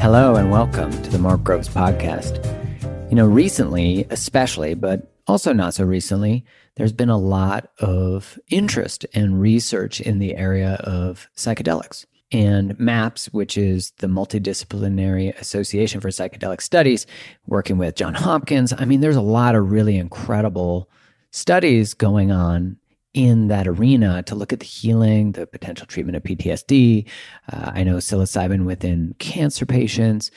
Hello and welcome to the Mark Groves podcast. You know, recently, especially, but also not so recently, there's been a lot of interest and research in the area of psychedelics. And MAPS, which is the Multidisciplinary Association for Psychedelic Studies, working with John Hopkins. I mean, there's a lot of really incredible studies going on in that arena to look at the healing, the potential treatment of PTSD. Uh, I know psilocybin within cancer patients.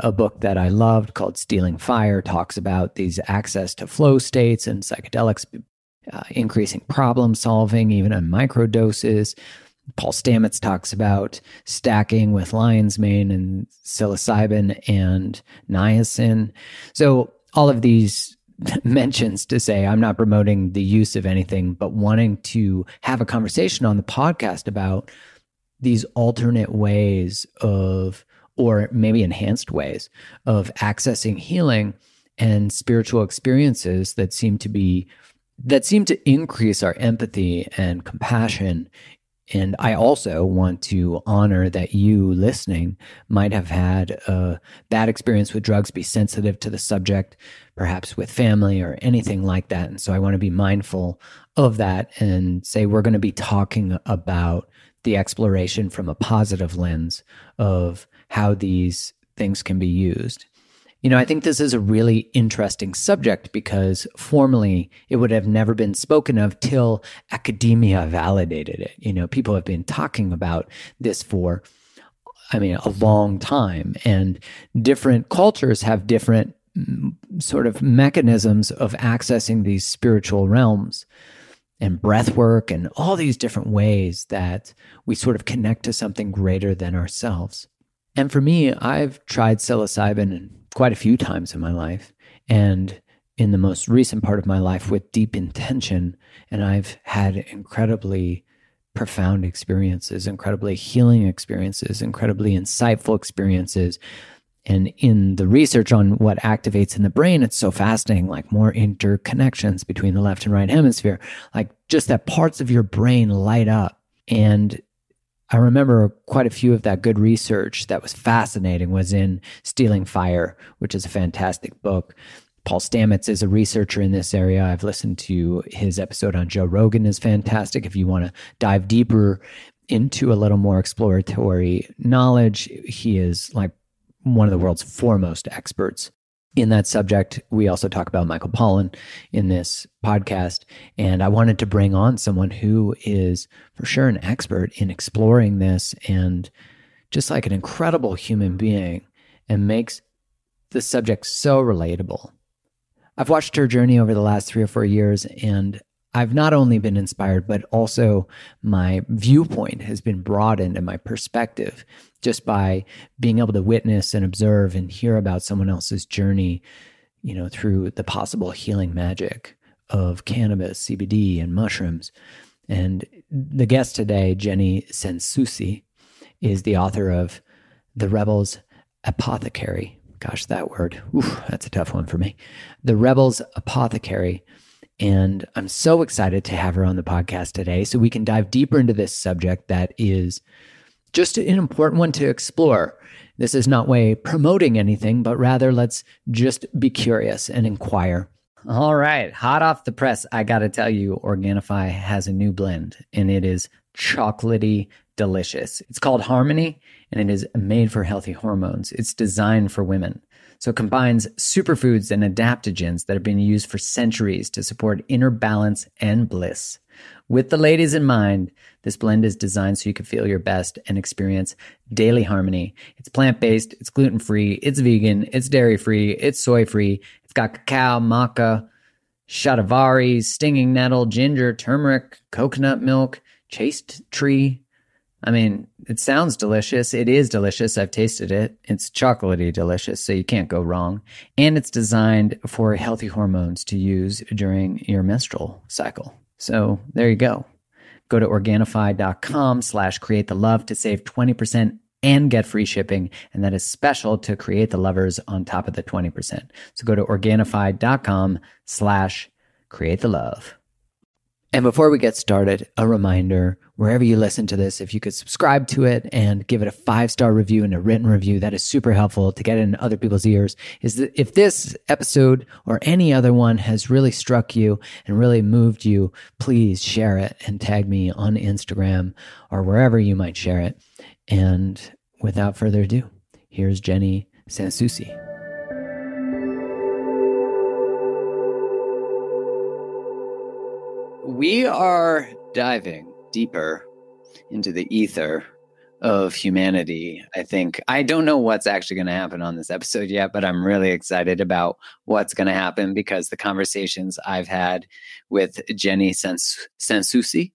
A book that I loved called Stealing Fire talks about these access to flow states and psychedelics, uh, increasing problem solving, even on micro doses. Paul Stamets talks about stacking with lion's mane and psilocybin and niacin. So all of these mentions to say I'm not promoting the use of anything, but wanting to have a conversation on the podcast about these alternate ways of, or maybe enhanced ways of accessing healing and spiritual experiences that seem to be that seem to increase our empathy and compassion and I also want to honor that you listening might have had a bad experience with drugs, be sensitive to the subject, perhaps with family or anything like that. And so I want to be mindful of that and say we're going to be talking about the exploration from a positive lens of how these things can be used. You know, I think this is a really interesting subject because formally it would have never been spoken of till academia validated it. You know, people have been talking about this for, I mean, a long time, and different cultures have different mm, sort of mechanisms of accessing these spiritual realms and breath work and all these different ways that we sort of connect to something greater than ourselves. And for me, I've tried psilocybin quite a few times in my life. And in the most recent part of my life with deep intention. And I've had incredibly profound experiences, incredibly healing experiences, incredibly insightful experiences. And in the research on what activates in the brain, it's so fascinating, like more interconnections between the left and right hemisphere, like just that parts of your brain light up. And I remember quite a few of that good research that was fascinating was in Stealing Fire, which is a fantastic book. Paul Stamets is a researcher in this area. I've listened to his episode on Joe Rogan is fantastic. If you want to dive deeper into a little more exploratory knowledge, he is like one of the world's foremost experts in that subject. We also talk about Michael Pollan in this podcast. And I wanted to bring on someone who is for sure an expert in exploring this and just like an incredible human being and makes the subject so relatable. I've watched her journey over the last three or four years, and I've not only been inspired, but also my viewpoint has been broadened and my perspective just by being able to witness and observe and hear about someone else's journey, you know, through the possible healing magic of cannabis, CBD, and mushrooms. And the guest today, Jenny Sansouci, is the author of The Rebel's Apothecary. Gosh, that word, oof, that's a tough one for me. The Rebel's Apothecary and I'm so excited to have her on the podcast today so we can dive deeper into this subject that is just an important one to explore. This is not way promoting anything, but rather let's just be curious and inquire. All right, hot off the press, I got to tell you, Organifi has a new blend and it is chocolatey delicious. It's called Harmony and it is made for healthy hormones. It's designed for women. So it combines superfoods and adaptogens that have been used for centuries to support inner balance and bliss. With the ladies in mind, this blend is designed so you can feel your best and experience daily harmony. It's plant based, it's gluten free, it's vegan, it's dairy free, it's soy free. It's got cacao, maca, shatavari, stinging nettle, ginger, turmeric, coconut milk, chaste tree, I mean, it sounds delicious. It is delicious. I've tasted it. It's chocolatey delicious, so you can't go wrong. And it's designed for healthy hormones to use during your menstrual cycle. So there you go. Go to Organifi.com slash create the love to save 20% and get free shipping. And that is special to create the lovers on top of the 20%. So go to Organifi.com slash create the love. And before we get started, a reminder wherever you listen to this, if you could subscribe to it and give it a five star review and a written review, that is super helpful to get in other people's ears. Is that if this episode or any other one has really struck you and really moved you, please share it and tag me on Instagram or wherever you might share it. And without further ado, here's Jenny Sansouci. We are diving deeper into the ether of humanity. I think I don't know what's actually going to happen on this episode yet, but I'm really excited about what's going to happen because the conversations I've had with Jenny Sans- Sansouci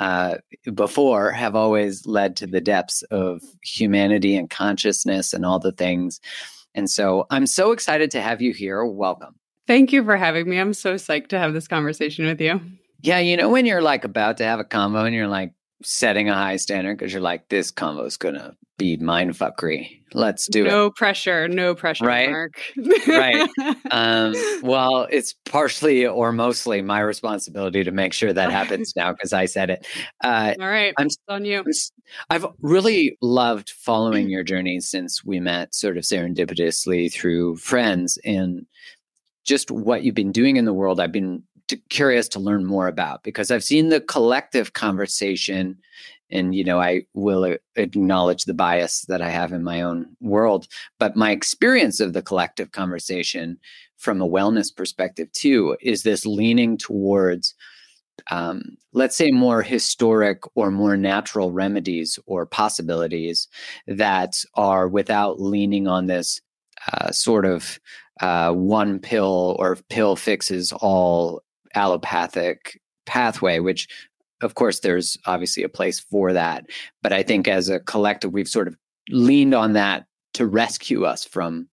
uh, before have always led to the depths of humanity and consciousness and all the things. And so I'm so excited to have you here. Welcome. Thank you for having me. I'm so psyched to have this conversation with you. Yeah, you know when you're like about to have a combo and you're like setting a high standard because you're like, this convo is gonna be mind fuckery. Let's do no it. No pressure, no pressure, right? Mark. right. Um, well, it's partially or mostly my responsibility to make sure that happens now because I said it. Uh, All right, I'm on you. I've really loved following your journey since we met, sort of serendipitously through friends, and just what you've been doing in the world. I've been to, curious to learn more about because I've seen the collective conversation, and you know I will acknowledge the bias that I have in my own world, but my experience of the collective conversation from a wellness perspective too is this leaning towards um, let's say more historic or more natural remedies or possibilities that are without leaning on this uh, sort of uh, one pill or pill fixes all allopathic pathway, which of course there's obviously a place for that. But I think as a collective, we've sort of leaned on that to rescue us from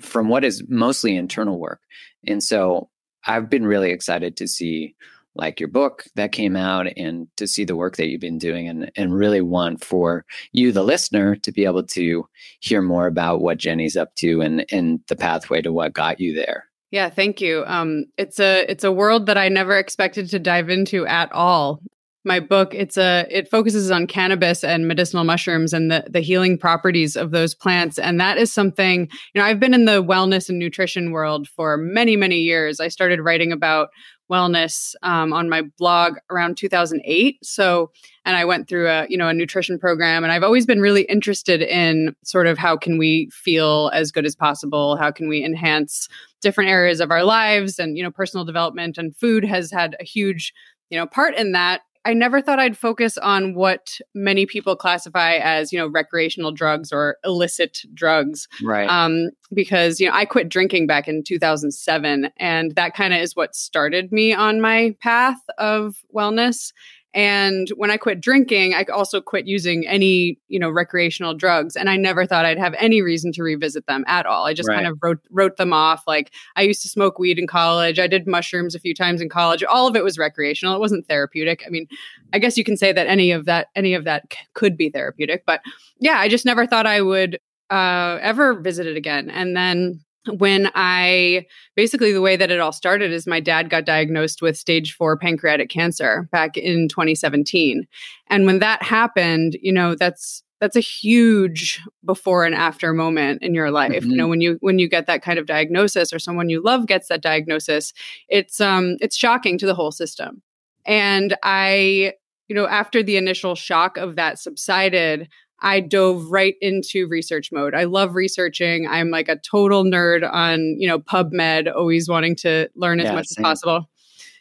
from what is mostly internal work. And so I've been really excited to see like your book that came out and to see the work that you've been doing and, and really want for you, the listener, to be able to hear more about what Jenny's up to and, and the pathway to what got you there. Yeah, thank you. Um, it's a it's a world that I never expected to dive into at all. My book it's a it focuses on cannabis and medicinal mushrooms and the the healing properties of those plants, and that is something you know I've been in the wellness and nutrition world for many many years. I started writing about wellness um, on my blog around 2008 so and i went through a you know a nutrition program and i've always been really interested in sort of how can we feel as good as possible? How can we enhance different areas of our lives? And you know personal development and food has had a huge you know part in that I never thought I'd focus on what many people classify as, you know, recreational drugs or illicit drugs. Right. Um, because, you know, I quit drinking back in 2007, and that kind of is what started me on my path of wellness. And when I quit drinking, I also quit using any, you know, recreational drugs. And I never thought I'd have any reason to revisit them at all. I just right. kind of wrote wrote them off. Like I used to smoke weed in college. I did mushrooms a few times in college. All of it was recreational. It wasn't therapeutic. I mean, I guess you can say that any of that any of that c- could be therapeutic. But yeah, I just never thought I would uh, ever visit it again. And then when I basically the way that it all started is my dad got diagnosed with stage four pancreatic cancer back in 2017. And when that happened, you know, that's that's a huge before and after moment in your life mm-hmm. you know when you when you get that kind of diagnosis or someone you love gets that diagnosis it's um it's shocking to the whole system and i you know after the initial shock of that subsided I dove right into research mode. I love researching. I'm like a total nerd on, you know, PubMed, always wanting to learn as yeah, much same. as possible.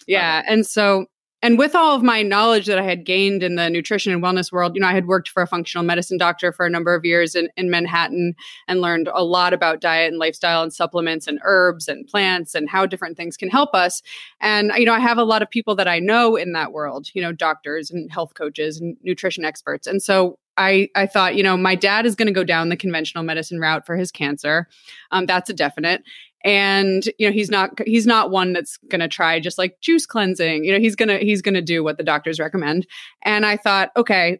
Yeah. And so, and with all of my knowledge that I had gained in the nutrition and wellness world, you know, I had worked for a functional medicine doctor for a number of years in, in Manhattan and learned a lot about diet and lifestyle and supplements and herbs and plants and how different things can help us. And, you know, I have a lot of people that I know in that world, you know, doctors and health coaches and nutrition experts. And so I, I thought, you know, my dad is going to go down the conventional medicine route for his cancer. Um, that's a definite. And you know, he's not he's not one that's going to try just like juice cleansing. You know, he's gonna he's gonna do what the doctors recommend. And I thought, okay,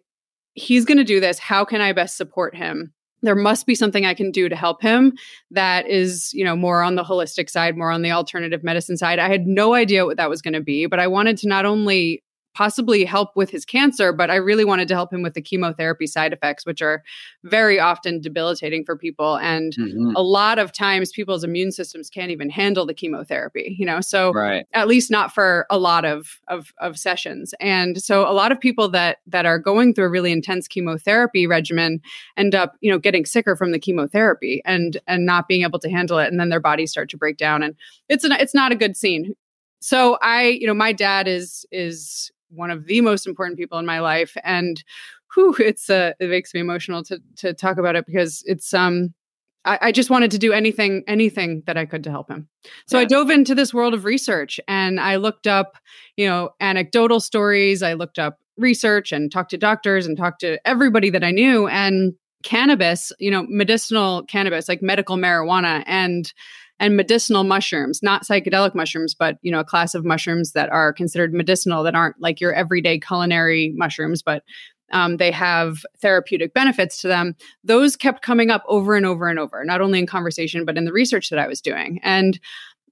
he's going to do this. How can I best support him there must be something I can do to help him that is, you know, more on the holistic side, more on the alternative medicine side. I had no idea what that was going to be, but I wanted to not only possibly help with his cancer, but I really wanted to help him with the chemotherapy side effects, which are very often debilitating for people. And mm-hmm. a lot of times people's immune systems can't even handle the chemotherapy, you know, so right. at least not for a lot of, of, of sessions. And so a lot of people that, that are going through a really intense chemotherapy regimen end up, you know, getting sicker from the chemotherapy and, and not being able to handle it. And then their bodies start to break down. And it's, an, it's not a good scene so i you know my dad is is one of the most important people in my life and whew, it's uh, it makes me emotional to to talk about it because it's um I, I just wanted to do anything anything that I could to help him. So yeah. I dove into this world of research and I looked up, you know, anecdotal stories. I looked up research and talked to doctors and talked to everybody that I knew and cannabis, you know, medicinal cannabis, like medical marijuana and and medicinal mushrooms, not psychedelic mushrooms, but you know, a class of mushrooms that are considered medicinal that aren't like your everyday culinary mushrooms, but um, they have therapeutic benefits to them. Those kept coming up over and over and over, not only in conversation but in the research that I was doing. And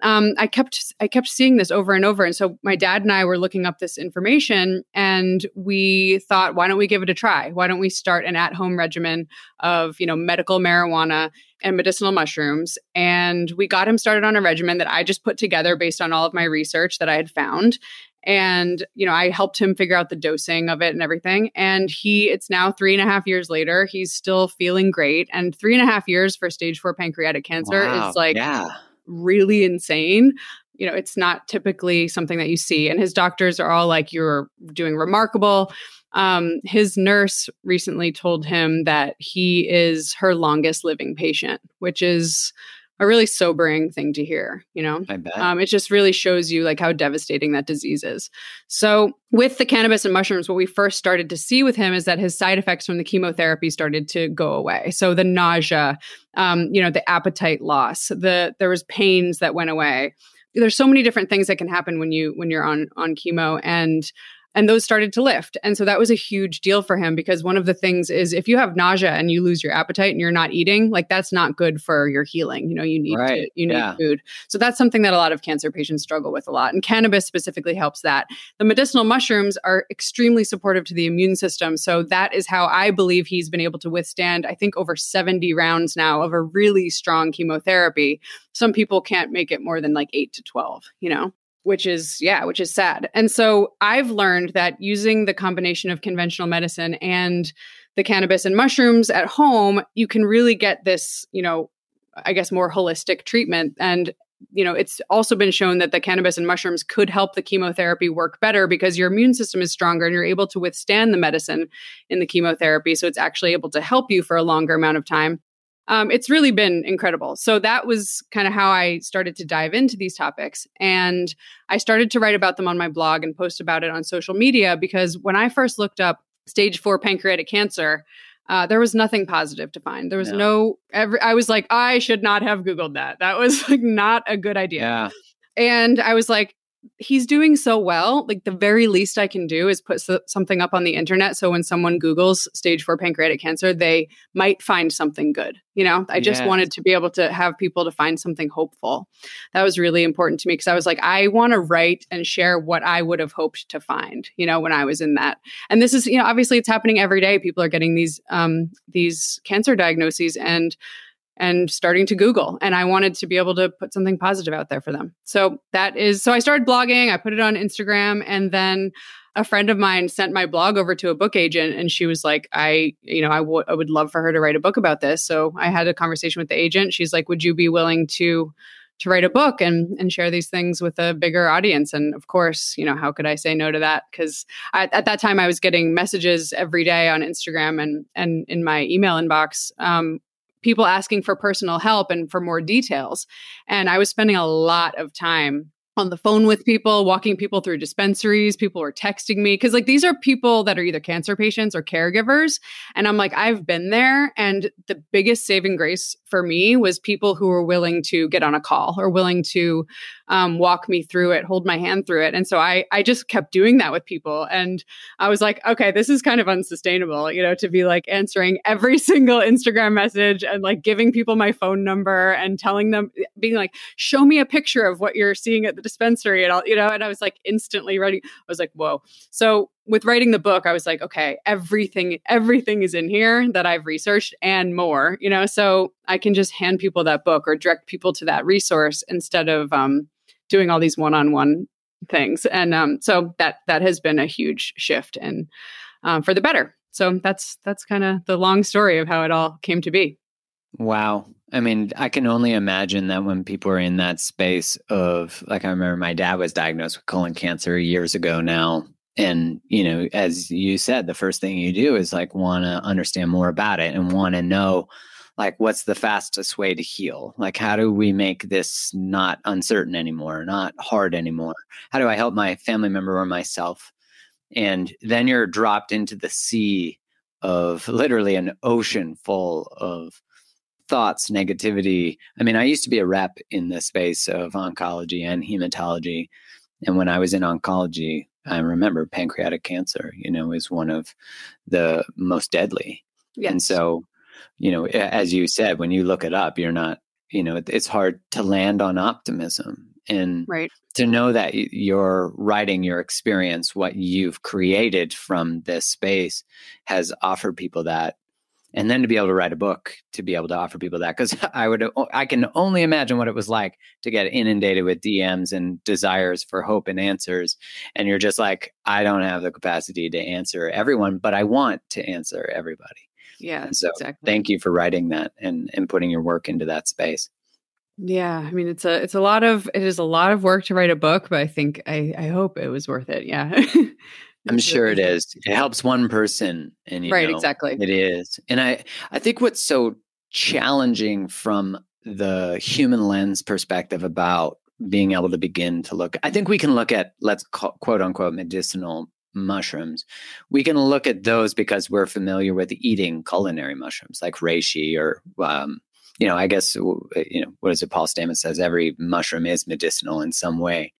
um, I kept I kept seeing this over and over. And so my dad and I were looking up this information, and we thought, why don't we give it a try? Why don't we start an at-home regimen of you know medical marijuana and medicinal mushrooms? And we got him started on a regimen that I just put together based on all of my research that I had found. And you know, I helped him figure out the dosing of it and everything. And he, it's now three and a half years later. He's still feeling great. And three and a half years for stage four pancreatic cancer wow. is like yeah really insane you know it's not typically something that you see and his doctors are all like you're doing remarkable. Um, his nurse recently told him that he is her longest living patient which is a really sobering thing to hear you know? I bet. Um, it just really shows you like how devastating that disease is. So with the cannabis and mushrooms what we first started to see with him is that his side effects from the chemotherapy started to go away. So the nausea um, you know the appetite loss the there was pains that went away. There's so many different things that can happen when you when you're on on chemo. And and those started to lift. And so that was a huge deal for him because one of the things is if you have nausea and you lose your appetite and you're not eating, like that's not good for your healing. You know, you need right. to, you need yeah. food. So that's something that a lot of cancer patients struggle with a lot. And cannabis specifically helps that. The medicinal mushrooms are extremely supportive to the immune system. So that is how I believe he's been able to withstand, I think, over 70 rounds now of a really strong chemotherapy. Some people can't make it more than like eight to 12, you know? Which is yeah which is sad. And so i've learned that using the combination of conventional medicine and the cannabis and mushrooms at home you can really get this you know i guess more holistic treatment. And you know it's also been shown that the cannabis and mushrooms could help the chemotherapy work better because your immune system is stronger and you're able to withstand the medicine in the chemotherapy. So it's actually able to help you for a longer amount of time um, it's really been incredible. So that was kind of how I started to dive into these topics. And I started to write about them on my blog and post about it on social media because when I first looked up stage four pancreatic cancer, uh, there was nothing positive to find. There was no, no every, I was like, I should not have Googled that. That was like not a good idea. Yeah. And I was like, he's doing so well. Like the very least I can do is put so- something up on the internet. So when someone Googles stage four pancreatic cancer, they might find something good. You know, I just yes. wanted to be able to have people to find something hopeful. That was really important to me because I was like, I want to write and share what I would have hoped to find, you know, when I was in that. And this is, you know, obviously it's happening every day. People are getting these um these cancer diagnoses and and starting to Google. And I wanted to be able to put something positive out there for them. So that is, so I started blogging, I put it on Instagram, and then a friend of mine sent my blog over to a book agent and she was like i you know I, w- I would love for her to write a book about this so i had a conversation with the agent she's like would you be willing to to write a book and and share these things with a bigger audience and of course you know how could i say no to that because at that time i was getting messages every day on instagram and and in my email inbox um, people asking for personal help and for more details. And I was spending a lot of time on the phone with people, walking people through dispensaries. People were texting me because, like, these are people that are either cancer patients or caregivers. And I'm like, I've been there. And the biggest saving grace for me was people who were willing to get on a call or willing to um, walk me through it, hold my hand through it. And so I, I just kept doing that with people. And I was like, okay, this is kind of unsustainable, you know, to be like answering every single Instagram message and like giving people my phone number and telling them, being like, show me a picture of what you're seeing at the dispensary and all, you know, and I was like instantly ready. I was like, whoa. So with writing the book, I was like, okay, everything, everything is in here that I've researched and more, you know, so I can just hand people that book or direct people to that resource instead of um, doing all these one-on-one things. And um, so that that has been a huge shift and um, for the better. So that's that's kind of the long story of how it all came to be. Wow. I mean, I can only imagine that when people are in that space of, like, I remember my dad was diagnosed with colon cancer years ago now, and you know as you said the first thing you do is like want to understand more about it and want to know like what's the fastest way to heal? Like how do we make this not uncertain anymore not hard anymore? How do i help my family member or myself? And then you're dropped into the sea of literally an ocean full of thoughts negativity. I mean i used to be a rep in the space of oncology and hematology. And when i was in oncology I remember pancreatic cancer, you know, is one of the most deadly. Yes. And so, you know, as you said, when you look it up, you're not, you know, it's hard to land on optimism and right. to know that you're writing your experience, what you've created from this space has offered people that. And then to be able to write a book to be able to offer people that because i would i can only imagine what it was like to get inundated with dms and desires for hope and answers. And you're just like i don't have the capacity to answer everyone but i want to answer everybody yeah and so exactly. thank you for writing that and and putting your work into that space yeah i mean it's a it's a lot of it is a lot of work to write a book but i think i i hope it was worth it yeah I'm sure it is. It helps one person, and right, know, exactly, it is. And I, I think what's so challenging from the human lens perspective about being able to begin to look. I think we can look at let's call, quote unquote medicinal mushrooms. We can look at those because we're familiar with eating culinary mushrooms like reishi or um, you know, I guess you know what is it? Paul Stamets says every mushroom is medicinal in some way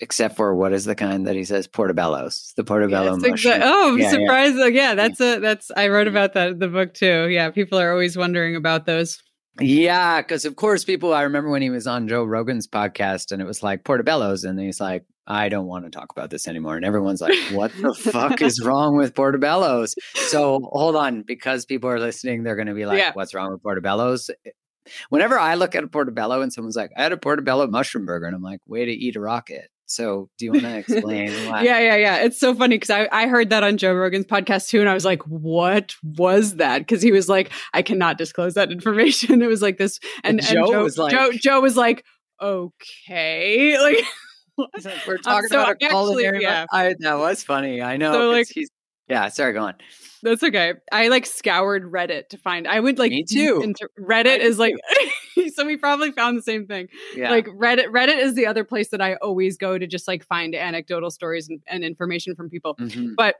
except for what is the kind that he says portobellos the portobello yes, exa- oh i'm yeah, surprised yeah. yeah that's a that's i wrote about that in the book too yeah people are always wondering about those yeah because of course people i remember when he was on joe rogan's podcast and it was like portobellos and he's like i don't want to talk about this anymore and everyone's like what the fuck is wrong with portobellos so hold on because people are listening they're going to be like yeah. what's wrong with portobellos eh, whenever i look at a portobello and someone's like i had a portobello mushroom burger and i'm like way to eat a rocket so, do you want to explain why? yeah, yeah, yeah. It's so funny because I, I heard that on Joe Rogan's podcast too. And I was like, what was that? Because he was like, I cannot disclose that information. It was like this. And, and Joe, Joe, was like, Joe, Joe was like, okay. Like, we're talking um, so about a culinary. Yeah. I, that was funny. I know. So like, he's, yeah, sorry, go on. That's okay. I like scoured Reddit to find. I would like Me too. Into Reddit is like so we probably found the same thing. Yeah. Like Reddit Reddit is the other place that I always go to just like find anecdotal stories and, and information from people. Mm-hmm. But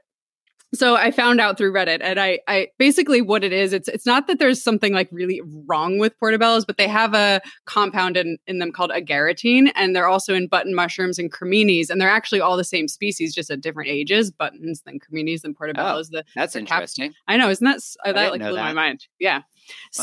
so I found out through Reddit, and I, I basically what it is. It's it's not that there's something like really wrong with portobellos, but they have a compound in, in them called agaritine, and they're also in button mushrooms and creminis, and they're actually all the same species, just at different ages. Buttons, then creminis, then oh, portobellos. Oh, the that's the interesting. Cap- I know, isn't that uh, I that like blew that. my mind? Yeah. Wow.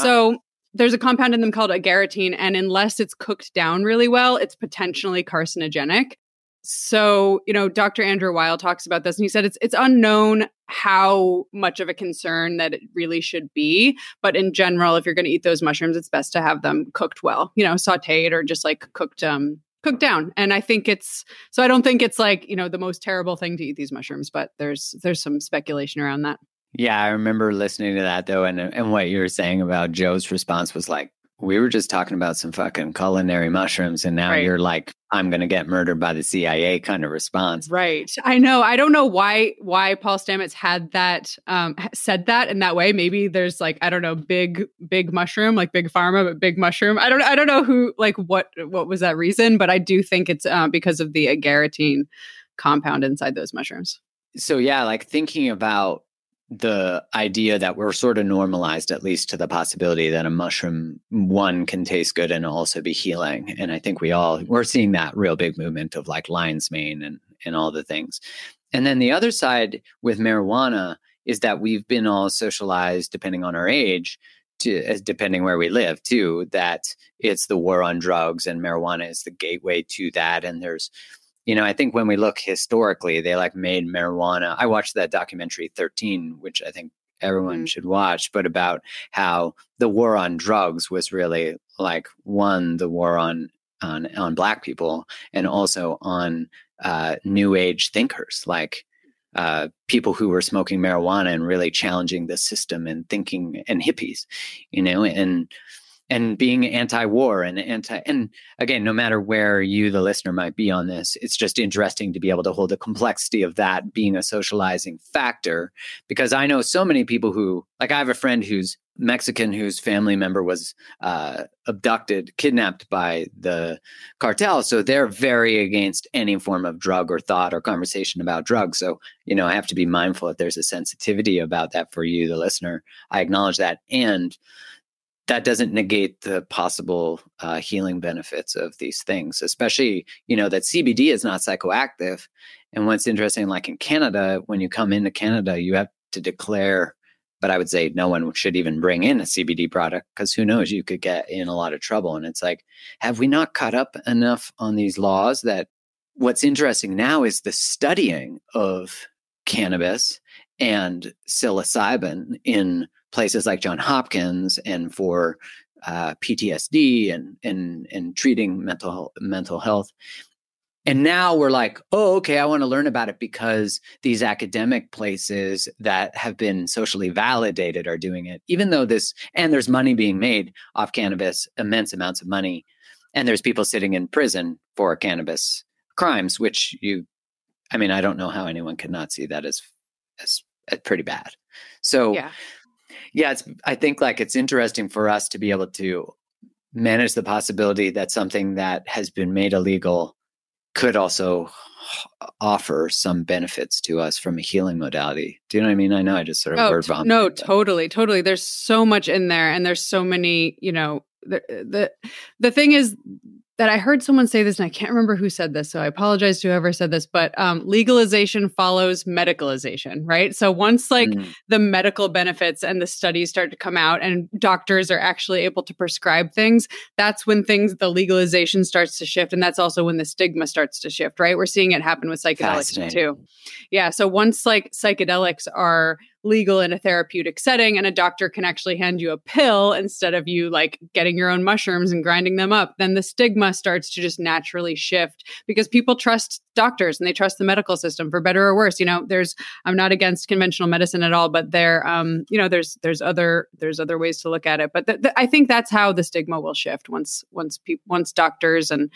So there's a compound in them called agaritine, and unless it's cooked down really well, it's potentially carcinogenic. So, you know, Dr. Andrew Weil talks about this and he said it's it's unknown how much of a concern that it really should be, but in general if you're going to eat those mushrooms it's best to have them cooked well, you know, sautéed or just like cooked um cooked down. And I think it's so I don't think it's like, you know, the most terrible thing to eat these mushrooms, but there's there's some speculation around that. Yeah, I remember listening to that though and and what you were saying about Joe's response was like we were just talking about some fucking culinary mushrooms and now right. you're like i'm going to get murdered by the cia kind of response. Right. I know. I don't know why why paul stamets had that um said that in that way. Maybe there's like i don't know big big mushroom like big pharma but big mushroom. I don't i don't know who like what what was that reason but i do think it's uh, because of the agaritine compound inside those mushrooms. So yeah like thinking about the idea that we're sort of normalized at least to the possibility that a mushroom one can taste good and also be healing. And i think we all we're seeing that real big movement of like lion's mane and and all the things. And then the other side with marijuana is that we've been all socialized depending on our age to depending where we live too that it's the war on drugs and marijuana is the gateway to that. And there's you know, I think when we look historically, they like made marijuana. I watched that documentary 13, which I think everyone mm-hmm. should watch, but about how the war on drugs was really like one, the war on on on black people and also on uh, new age thinkers like uh, people who were smoking marijuana and really challenging the system and thinking and hippies, you know, and and being anti-war and anti and again no matter where you the listener might be on this it's just interesting to be able to hold the complexity of that being a socializing factor because i know so many people who like i have a friend who's mexican whose family member was uh, abducted kidnapped by the cartel so they're very against any form of drug or thought or conversation about drugs so you know i have to be mindful that there's a sensitivity about that for you the listener. I acknowledge that and that doesn't negate the possible uh, healing benefits of these things, especially, you know, that CBD is not psychoactive. And what's interesting, like in Canada, when you come into Canada, you have to declare, but I would say no one should even bring in a CBD product because who knows, you could get in a lot of trouble. And it's like, have we not caught up enough on these laws that what's interesting now is the studying of cannabis and psilocybin in places like John Hopkins and for uh, PTSD and and and treating mental mental health. And now we're like, oh, okay, I want to learn about it because these academic places that have been socially validated are doing it, even though this, and there's money being made off cannabis, immense amounts of money. And there's people sitting in prison for cannabis crimes, which you, I mean, I don't know how anyone could not see that as, as, as pretty bad. So, yeah yeah, it's I think like it's interesting for us to be able to manage the possibility that something that has been made illegal could also offer some benefits to us from a healing modality. Do you know what I mean? I know I just sort of oh, word vomit. No, totally, totally. There's so much in there, and there's so many. You know, the the the thing is that I heard someone say this, and I can't remember who said this, so I apologize to whoever said this, but um, legalization follows medicalization, right? So once like mm. the medical benefits and the studies start to come out, and doctors are actually able to prescribe things, that's when things the legalization starts to shift, and that's also when the stigma starts to shift, right? We're seeing it happen with psychedelics too. Yeah, so once like psychedelics are legal in a therapeutic setting and a doctor can actually hand you a pill instead of you like getting your own mushrooms and grinding them up then the stigma starts to just naturally shift because people trust doctors and they trust the medical system for better or worse. You know there's i'm not against conventional medicine at all but there um you know there's there's other there's other ways to look at it. But th- th- i think that's how the stigma will shift once once people once doctors and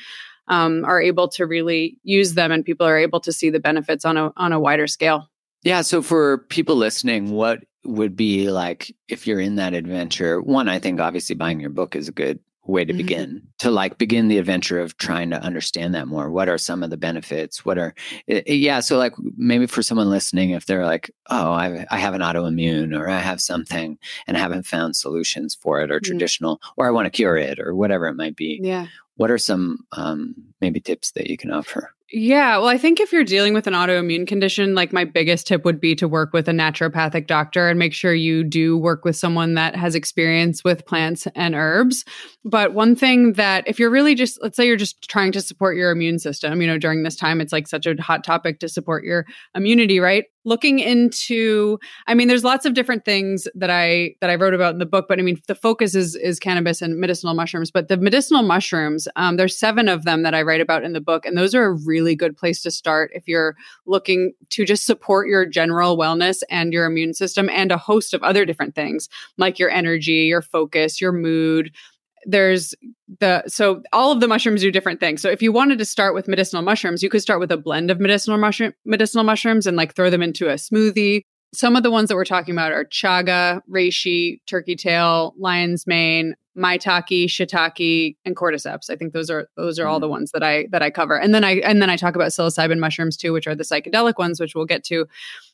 um, are able to really use them and people are able to see the benefits on a on a wider scale yeah. So for people listening, what would be like if you're in that adventure? One, I think obviously buying your book is a good way to mm-hmm. begin to like begin the adventure of trying to understand that more what are some of the benefits what are yeah so like maybe for someone listening if they're like oh i, I have an autoimmune or i have something and I haven't found solutions for it or mm-hmm. traditional or i want to cure it or whatever it might be yeah what are some um, maybe tips that you can offer yeah, well, I think if you're dealing with an autoimmune condition, like my biggest tip would be to work with a naturopathic doctor and make sure you do work with someone that has experience with plants and herbs. But one thing that, if you're really just, let's say you're just trying to support your immune system, you know, during this time, it's like such a hot topic to support your immunity, right? looking into i mean there's lots of different things that i that i wrote about in the book but i mean the focus is is cannabis and medicinal mushrooms but the medicinal mushrooms um, there's seven of them that i write about in the book and those are a really good place to start if you're looking to just support your general wellness and your immune system and a host of other different things like your energy your focus your mood there's the so all of the mushrooms do different things. So if you wanted to start with medicinal mushrooms, you could start with a blend of medicinal mushroom medicinal mushrooms and like throw them into a smoothie. Some of the ones that we're talking about are chaga, reishi, turkey tail, lion's mane, maitake, shiitake, and cordyceps. I think those are those are all the mm. ones that I that I cover. And then I and then I talk about psilocybin mushrooms too, which are the psychedelic ones, which we'll get to.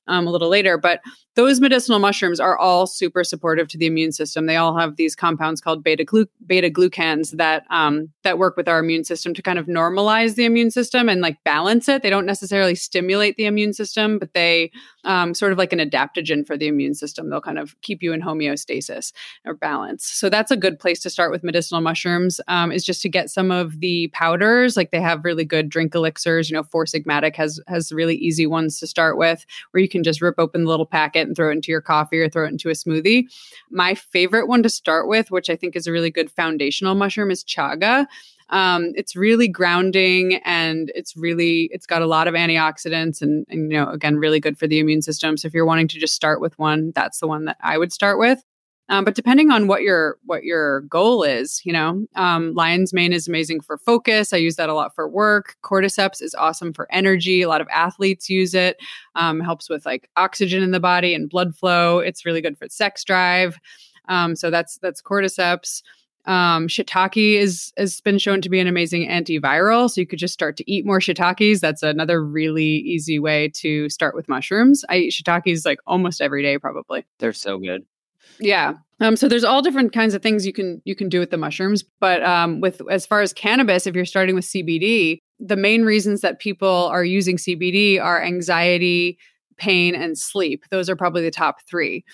Um, a little later. But those medicinal mushrooms are all super supportive to the immune system. They all have these compounds called beta glu- beta glucans that um, that work with our immune system to kind of normalize the immune system and like balance it. They don't necessarily stimulate the immune system, but they um, sort of like an adaptogen for the immune system. They'll kind of keep you in homeostasis or balance. So that's a good place to start with medicinal mushrooms. Um, is just to get some of the powders. Like they have really good drink elixirs. You know, Four Sigmatic has has really easy ones to start with, where you can just rip open the little packet and throw it into your coffee or throw it into a smoothie. My favorite one to start with, which I think is a really good foundational mushroom, is chaga. Um, it's really grounding and it's really it's got a lot of antioxidants and, and you know again really good for the immune system so if you're wanting to just start with one that's the one that i would start with um, but depending on what your what your goal is, you know, um, lion's mane is amazing for focus. I use that a lot for work. Cordyceps is awesome for energy. A lot of athletes use it. Um, helps with like oxygen in the body and blood flow. It's really good for sex drive. Um, so that's that's cordyceps. Um, shiitake is has been shown to be an amazing antiviral. So you could just start to eat more shiitakes. That's another really easy way to start with mushrooms. I eat shiitakes like almost every day, probably. They're so good. Yeah. Um, so there's all different kinds of things you can you can do with the mushrooms, but um, with as far as cannabis, if you're starting with CBD, the main reasons that people are using CBD are anxiety, pain, and sleep. Those are probably the top three.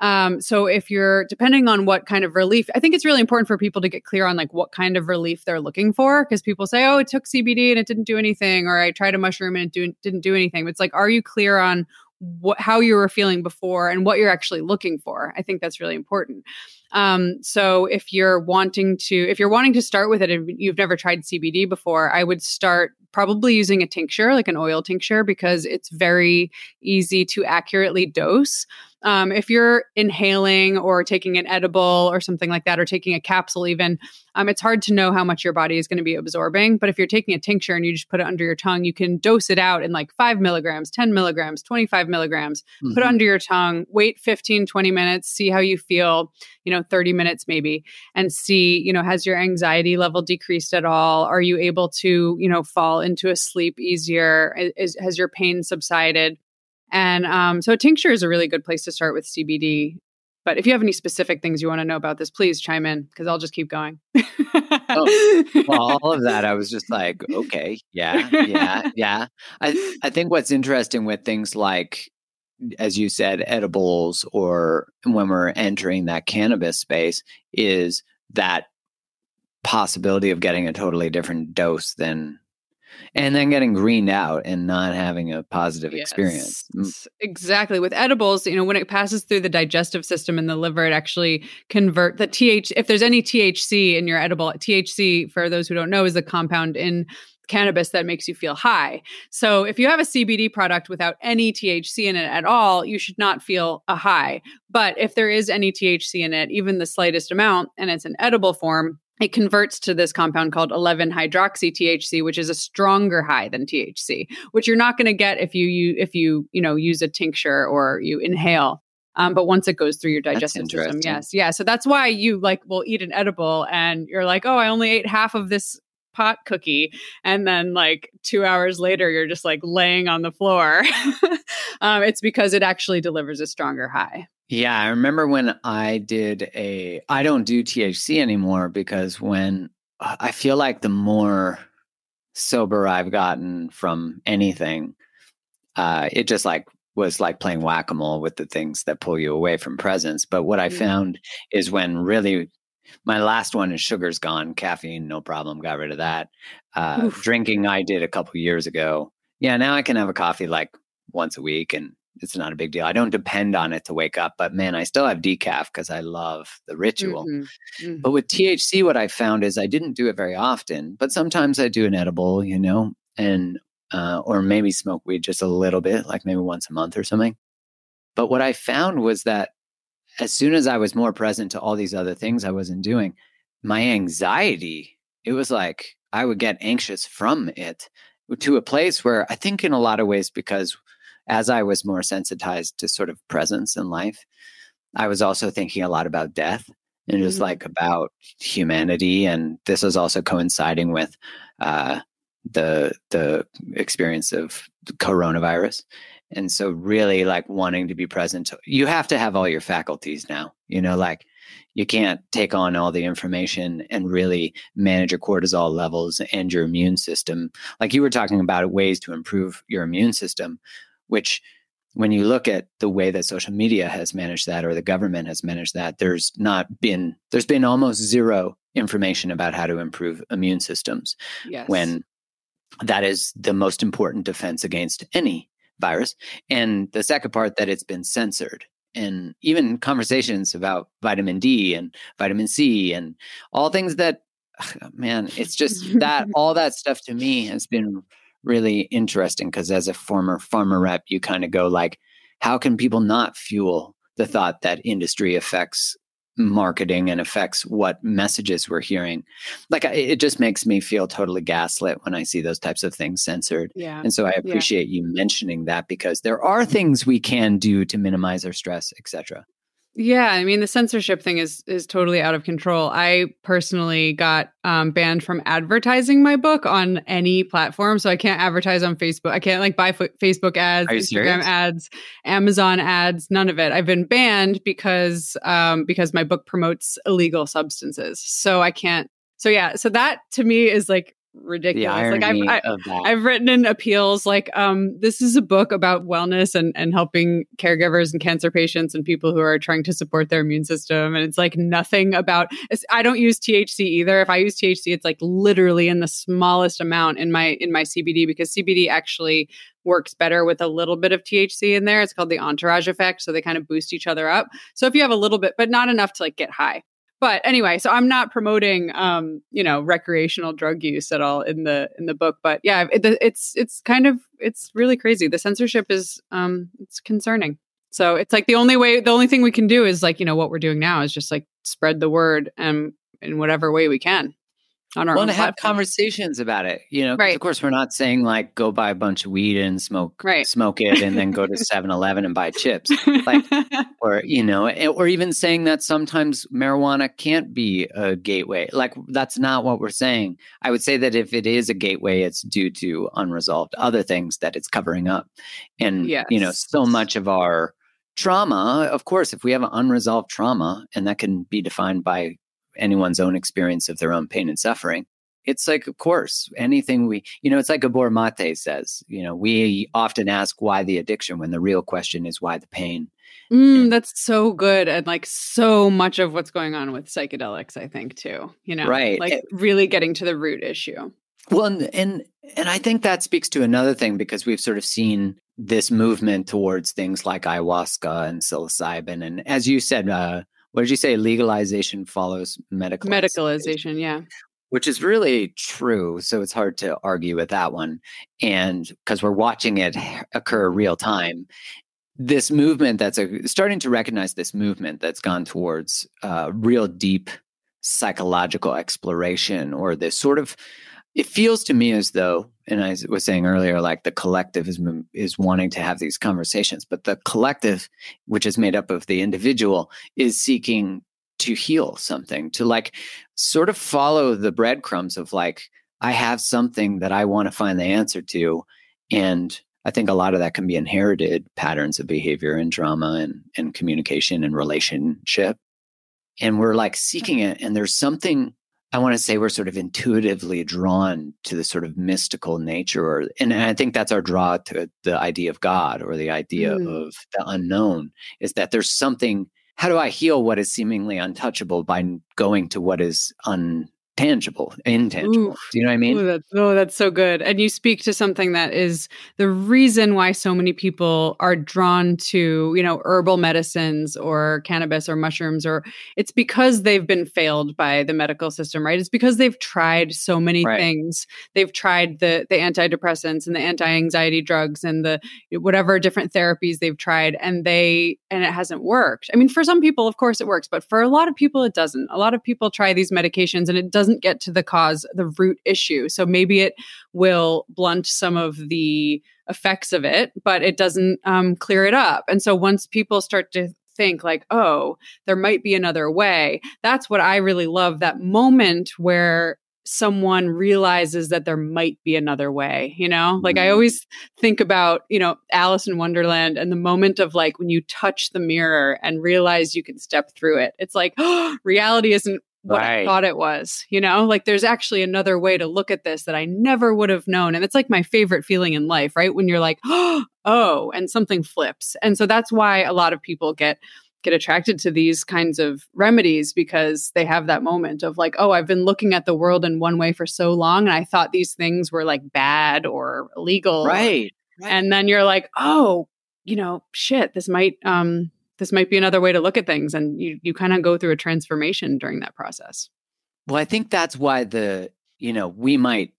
Um, so if you're depending on what kind of relief, I think it's really important for people to get clear on like what kind of relief they're looking for because people say, "Oh, it took CBD and it didn't do anything," or "I tried a mushroom and it do, didn't do anything." But it's like, are you clear on what how you were feeling before and what you're actually looking for. I think that's really important. Um, so if you're wanting to if you're wanting to start with it and you've never tried CBD before, I would start probably using a tincture, like an oil tincture, because it's very easy to accurately dose. Um, if you're inhaling or taking an edible or something like that, or taking a capsule, even, um, it's hard to know how much your body is going to be absorbing. But if you're taking a tincture and you just put it under your tongue, you can dose it out in like five milligrams, 10 milligrams, 25 milligrams, mm-hmm. put it under your tongue, wait 15, 20 minutes, see how you feel, you know, 30 minutes maybe, and see, you know, has your anxiety level decreased at all? Are you able to, you know, fall into a sleep easier? Is, has your pain subsided? And um, so a tincture is a really good place to start with CBD. But if you have any specific things you want to know about this, please chime in because I'll just keep going. oh, well, all of that, I was just like, okay, yeah, yeah, yeah. I I think what's interesting with things like, as you said, edibles, or when we're entering that cannabis space, is that possibility of getting a totally different dose than and then getting greened out and not having a positive yes, experience. Mm. Exactly. With edibles, you know, when it passes through the digestive system in the liver, it actually convert the TH if there's any THC in your edible, THC for those who don't know is a compound in cannabis that makes you feel high. So if you have a CBD product without any THC in it at all, you should not feel a high. But if there is any THC in it, even the slightest amount, and it's an edible form, it converts to this compound called 11 hydroxy THC, which is a stronger high than THC, which you're not going to get if you, you if you you know use a tincture or you inhale. Um, but once it goes through your digestive system, yes, yeah. So that's why you like will eat an edible and you're like, oh, I only ate half of this pot cookie, and then like two hours later, you're just like laying on the floor. um, it's because it actually delivers a stronger high. Yeah, I remember when I did a I don't do THC anymore because when uh, I feel like the more sober I've gotten from anything, uh, it just like was like playing whack a mole with the things that pull you away from presence. But what I mm. found is when really my last one is sugar's gone, caffeine, no problem, got rid of that. Uh, drinking, I did a couple years ago. Yeah, now I can have a coffee like once a week and it's not a big deal. I don't depend on it to wake up, but man, I still have decaf because I love the ritual. Mm-hmm. Mm-hmm. But with THC, what I found is I didn't do it very often, but sometimes I do an edible, you know, and uh, or maybe smoke weed just a little bit, like maybe once a month or something. But what I found was that as soon as I was more present to all these other things I wasn't doing, my anxiety, it was like I would get anxious from it to a place where I think in a lot of ways because as I was more sensitized to sort of presence in life, I was also thinking a lot about death and just mm-hmm. like about humanity. And this was also coinciding with uh, the the experience of coronavirus. And so, really, like wanting to be present, you have to have all your faculties now. You know, like you can't take on all the information and really manage your cortisol levels and your immune system. Like you were talking about ways to improve your immune system, which when you look at the way that social media has managed that or the government has managed that there's not been there's been almost zero information about how to improve immune systems yes. when that is the most important defense against any virus. And the second part that it's been censored. And even conversations about vitamin D and vitamin C and all things that man it's just that all that stuff to me has been really interesting because as a former pharma rep you kind of go like how can people not fuel the thought that industry affects marketing and affects what messages we're hearing. Like it just makes me feel totally gaslit when I see those types of things censored. Yeah. And so I appreciate yeah. you mentioning that because there are things we can do to minimize our stress, etc. Yeah, I mean the censorship thing is is totally out of control. I personally got um, banned from advertising my book on any platform, so I can't advertise on Facebook. I can't like buy f- Facebook ads, Instagram serious? ads, Amazon ads, none of it. I've been banned because um, because my book promotes illegal substances, so I can't. So yeah, so that to me is like ridiculous. like I've I, I've written in appeals like um this is a book about wellness and and helping caregivers and cancer patients and people who are trying to support their immune system and it's like nothing about I don't use THC either. If I use THC it's like literally in the smallest amount in my in my CBD because CBD actually works better with a little bit of THC in there. It's called the entourage effect so they kind of boost each other up. So if you have a little bit but not enough to like get high but anyway so i'm not promoting um you know recreational drug use at all in the in the book but yeah it, it's it's kind of it's really crazy. The censorship is um it's concerning. So it's like the only way the only thing we can do is like you know what we're doing now is just like spread the word and in whatever way we can on our want to have conversations about it you know right. of course we're not saying like go buy a bunch of weed and smoke right. smoke it and then go to 7-eleven and buy chips. Like or you know or even saying that sometimes marijuana can't be a gateway. Like that's not what we're saying. I would say that if it is a gateway it's due to unresolved other things that it's covering up. And yes. you know so much of our trauma of course if we have an unresolved trauma and that can be defined by anyone's own experience of their own pain and suffering. It's like, of course, anything we, you know, it's like Gabor Mate says, you know, we often ask why the addiction when the real question is why the pain. Mm, and, that's so good. And like so much of what's going on with psychedelics, I think, too, you know, right. like it, really getting to the root issue. Well, and, and, and I think that speaks to another thing because we've sort of seen this movement towards things like ayahuasca and psilocybin. And as you said, uh, what did you say? Legalization follows medicalization. Medicalization, yeah. Which is really true. So it's hard to argue with that one. And because we're watching it occur real time, this movement that's a, starting to recognize this movement that's gone towards uh, real deep psychological exploration or this sort of it feels to me as though and i was saying earlier like the collective is is wanting to have these conversations but the collective which is made up of the individual is seeking to heal something to like sort of follow the breadcrumbs of like i have something that i want to find the answer to and i think a lot of that can be inherited patterns of behavior and drama and, and communication and relationship. And we're like seeking it and there's something I want to say we're sort of intuitively drawn to the sort of mystical nature, or, and I think that's our draw to the idea of God or the idea mm. of the unknown is that there's something. How do I heal what is seemingly untouchable by going to what is un, tangible, intangible. Ooh. Do you know what I mean? Ooh, that's, oh, that's so good. And you speak to something that is the reason why so many people are drawn to, you know, herbal medicines or cannabis or mushrooms, or it's because they've been failed by the medical system, right? It's because they've tried so many right. things. They've tried the the antidepressants and the anti-anxiety drugs and the whatever different therapies they've tried, and they and it hasn't worked. I mean, for some people, of course, it works, but for a lot of people, it doesn't. A lot of people try these medications and it doesn't doesn't get to the cause, the root issue. So maybe it will blunt some of the effects of it, but it doesn't um, clear it up. And so once people start to think like, oh, there might be another way, that's what I really love that moment where someone realizes that there might be another way, you know? Like. I always think about, you know, Alice in Wonderland and the moment of like when you touch the mirror and realize you can step through it. It's like, oh, reality isn't what right. I thought it was, you know? Like there's actually another way to look at this that I never would have known. And it's like my favorite feeling in life, right? When you're like, oh, and something flips. And so that's why a lot of people get get attracted to these kinds of remedies because they have that moment of like, oh, I've been looking at the world in one way for so long and I thought these things were like bad or illegal. Right. right. And then you're like, oh, you know, shit, this might um this might be another way to look at things and you you kind of go through a transformation during that process. Well, I think that's why the, you know, we might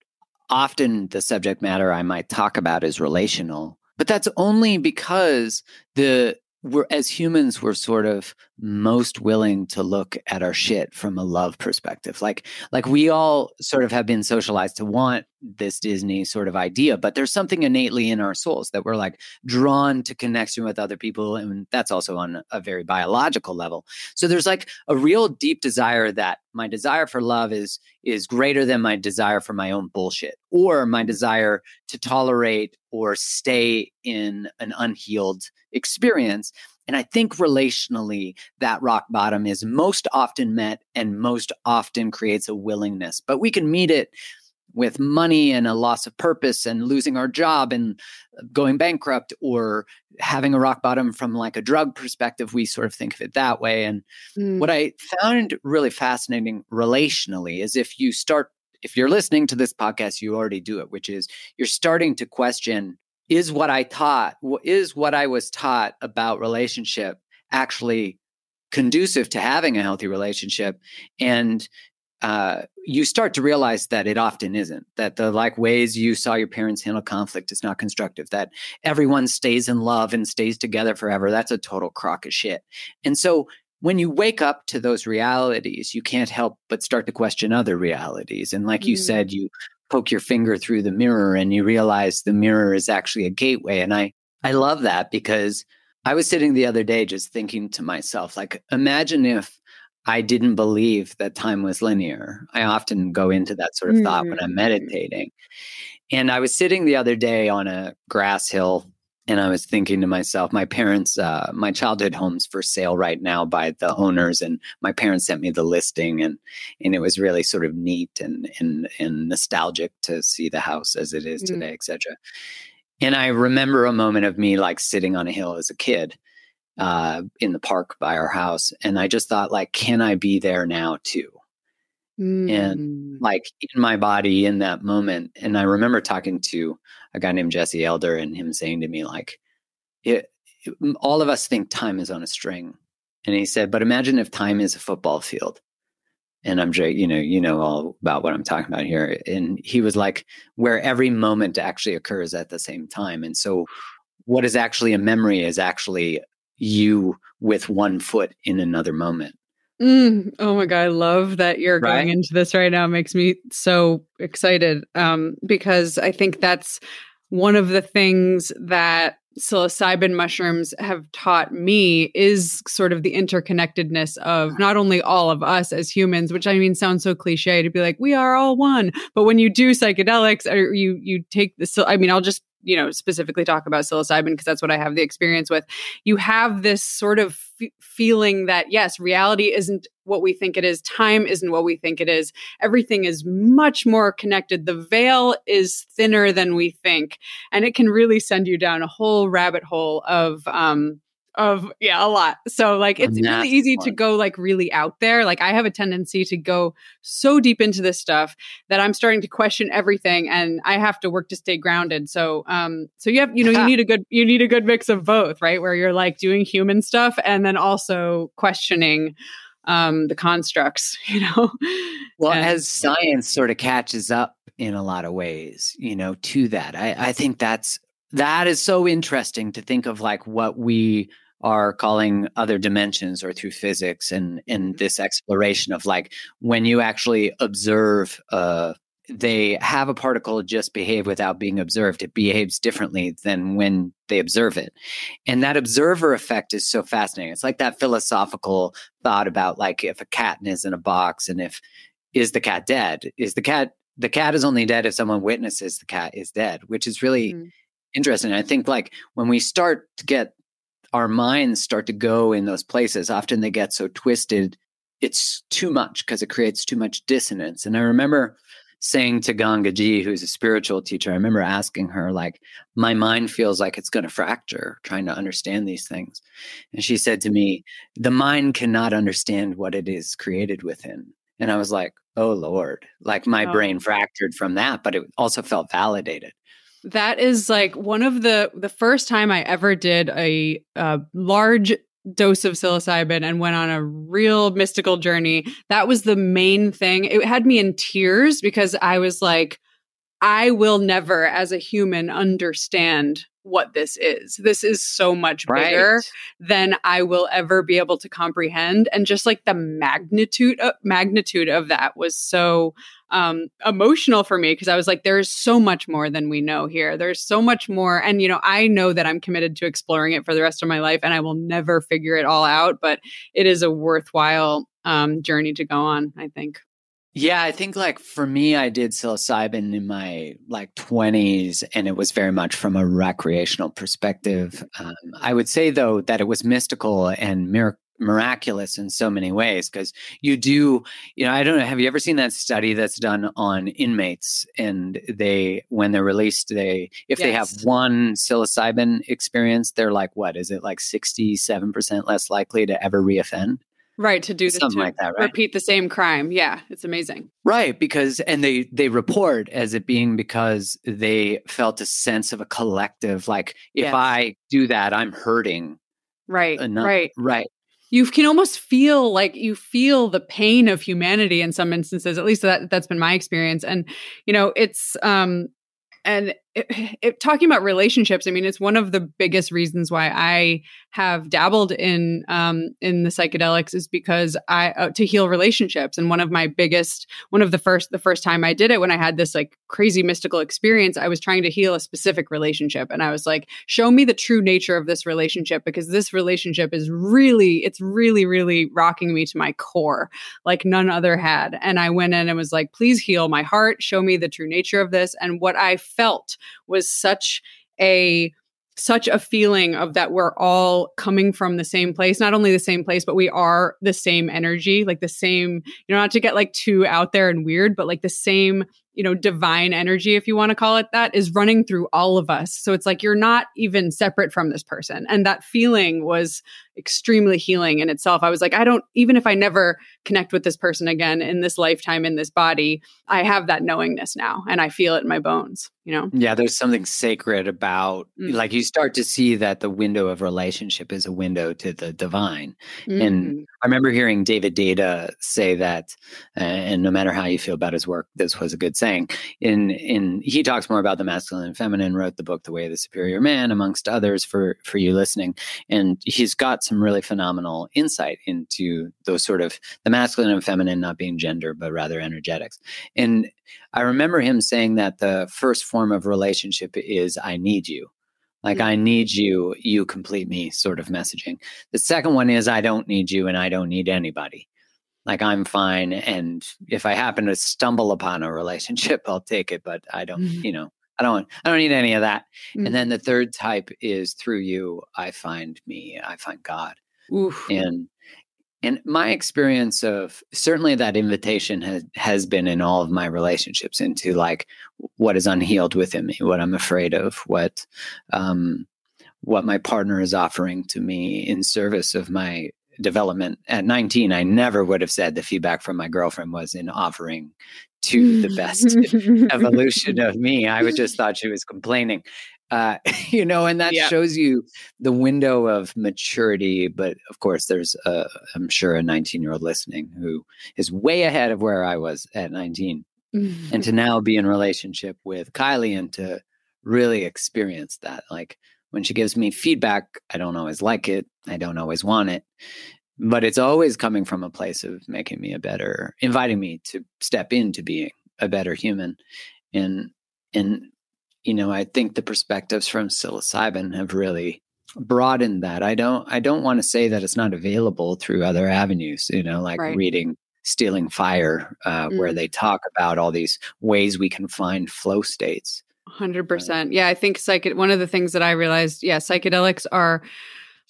often the subject matter I might talk about is relational, but that's only because the we're as humans we're sort of most willing to look at our shit from a love perspective like like we all sort of have been socialized to want this disney sort of idea but there's something innately in our souls that we're like drawn to connection with other people and that's also on a very biological level so there's like a real deep desire that my desire for love is is greater than my desire for my own bullshit or my desire to tolerate or stay in an unhealed experience. And I think relationally, that rock bottom is most often met and most often creates a willingness. But we can meet it with money and a loss of purpose and losing our job and going bankrupt or having a rock bottom from like a drug perspective we sort of think of it that way and mm. what i found really fascinating relationally is if you start if you're listening to this podcast you already do it which is you're starting to question is what I taught, is what I was taught about relationship actually conducive to having a healthy relationship? And uh, you start to realize that it often isn't. That the like ways you saw your parents handle conflict is not constructive. That everyone stays in love and stays together forever. That's a total crock of shit. And so when you wake up to those realities, you can't help but start to question other realities. And like mm. you said, you poke your finger through the mirror and you realize the mirror is actually a gateway. And I, I love that because I was sitting the other day just thinking to myself, like, imagine if I didn't believe that time was linear. I often go into that sort of thought when I'm mm. meditating. And I was sitting the other day on a grass hill and I was thinking to myself, my parents, uh, my childhood home's for sale right now by the owners, and my parents sent me the listing, and and it was really sort of neat and and and nostalgic to see the house as it is today, mm. etc. And I remember a moment of me like sitting on a hill as a kid uh, in the park by our house, and I just thought, like, can I be there now too? Mm. And like in my body in that moment, and I remember talking to a guy named Jesse Elder and him saying to me, like, it, it, all of us think time is on a string. And he said, but imagine if time is a football field. And I'm just you know, you know all about what I'm talking about here. And he was like, where every moment actually occurs at the same time. And so what is actually a memory is actually you with one foot in another moment. Mm, oh my god, I love that you're right? going into this right now. It makes me so excited um, because I think that's one of the things that psilocybin mushrooms have taught me is sort of the interconnectedness of not only all of us as humans, which I mean sounds so cliche to be like we are all one, but when you do psychedelics or you you take the I mean I'll just you know specifically talk about psilocybin because that's what I have the experience with. You have this sort of f- feeling that yes, reality isn't what we think it is, time isn't what we think it is. Everything is much more connected. The veil is thinner than we think, and it can really send you down a whole rabbit hole of um, of yeah a lot. So like it's really easy to go like really out there. Like i have a tendency to go so deep into this stuff that i'm starting to question everything and i have to work to stay grounded. So um so you have you know you need a good you need a good mix of both right? Where you're like doing human stuff and then also questioning um the constructs you know? Well and, as science sort of catches up in a lot of ways you know to that. I i think that's that is so interesting to think of like what we are calling other dimensions or through physics and and mm-hmm. this exploration of like when you actually observe uh they have a particle just behave without being observed it behaves differently than when they observe it and that observer effect is so fascinating it's like that philosophical thought about like if a cat is in a box and if is the cat dead? Is the cat the cat is only dead if someone witnesses the cat is dead, which is really mm. Interesting. I think like when we start to get our minds start to go in those places, often they get so twisted, it's too much because it creates too much dissonance. And I remember saying to Gangaji, who's a spiritual teacher, I remember asking her, like, my mind feels like it's going to fracture trying to understand these things. And she said to me, the mind cannot understand what it is created within. And I was like, oh, Lord, like my oh. brain fractured from that, but it also felt validated. That is like one of the the first time I ever did a, a large dose of psilocybin and went on a real mystical journey. That was the main thing. It had me in tears because I was like, I will never, as a human, understand what this is. This is so much bigger right. than I will ever be able to comprehend. And just like the magnitude of, magnitude of that was so um, emotional for me because I was like, there's so much more than we know here. There's so much more. And, you know, I know that I'm committed to exploring it for the rest of my life and I will never figure it all out, but it is a worthwhile um, journey to go on, I think. Yeah, I think like for me, I did psilocybin in my like 20s, and it was very much from a recreational perspective. Um, I would say, though, that it was mystical and mir- miraculous in so many ways because you do you know i don't know have you ever seen that study that's done on inmates and they when they're released they if yes. they have one psilocybin experience they're like what is it like 67% less likely to ever reoffend right to do this something like that right? repeat the same crime yeah it's amazing right because and they they report as it being because they felt a sense of a collective like if yes. i do that i'm hurting right enough. right right you can almost feel like you feel the pain of humanity in some instances at least that that's been my experience and you know it's um and it, it, talking about relationships i mean it's one of the biggest reasons why i have dabbled in um, in the psychedelics is because I uh, to heal relationships. And one of my biggest, one of the first, the first time I did it, when I had this like crazy mystical experience, I was trying to heal a specific relationship, and I was like, "Show me the true nature of this relationship because this relationship is really, it's really, really rocking me to my core, like none other had." And I went in and was like, "Please heal my heart. Show me the true nature of this." And what I felt was such a such a feeling of that we're all coming from the same place not only the same place but we are the same energy like the same you know not to get like too out there and weird but like the same you know, divine energy, if you want to call it that, is running through all of us. So it's like you're not even separate from this person. And that feeling was extremely healing in itself. I was like, I don't, even if I never connect with this person again in this lifetime, in this body, I have that knowingness now and I feel it in my bones, you know? Yeah, there's something sacred about, mm-hmm. like, you start to see that the window of relationship is a window to the divine. Mm-hmm. And I remember hearing David Deida say that, uh, and no matter how you feel about his work, this was a good saying. In in he talks more about the masculine and feminine. Wrote the book The Way of the Superior Man, amongst others, for for you listening. And he's got some really phenomenal insight into those sort of the masculine and feminine not being gender, but rather energetics. And I remember him saying that the first form of relationship is "I need you." Like. I need you, you complete me sort of messaging. The second one is I don't need you and I don't need anybody. Like, I'm fine. And if I happen to stumble upon a relationship, I'll take it, but I don't, mm-hmm. you know, I don't, I don't need any of that. Mm-hmm. And then the third type is through you, I find me, I find God. Oof. And and my experience of certainly that invitation has, has been in all of my relationships into like what is unhealed within me, what I'm afraid of, what um, what my partner is offering to me in service of my development. At 19, I never would have said the feedback from my girlfriend was in offering to the best evolution of me. I would just thought she was complaining uh, you know, and that yeah. shows you the window of maturity. But of course, there's, i I'm sure, a 19 year old listening who is way ahead of where I was at 19. and to now be in relationship with Kylie and to really experience that. Like when she gives me feedback, I don't always like it, I don't always want it. But it's always coming from a place of making me a better, inviting me to step into being a better human. And and you know, I think the perspectives from psilocybin have really broadened that. I don't I don't want to say that it's not available through other avenues, you know, like right. reading Stealing Fire, uh, mm. where they talk about all these ways we can find flow states. Hundred percent. Yeah, I think psych. One of the things that I realized, yeah, psychedelics are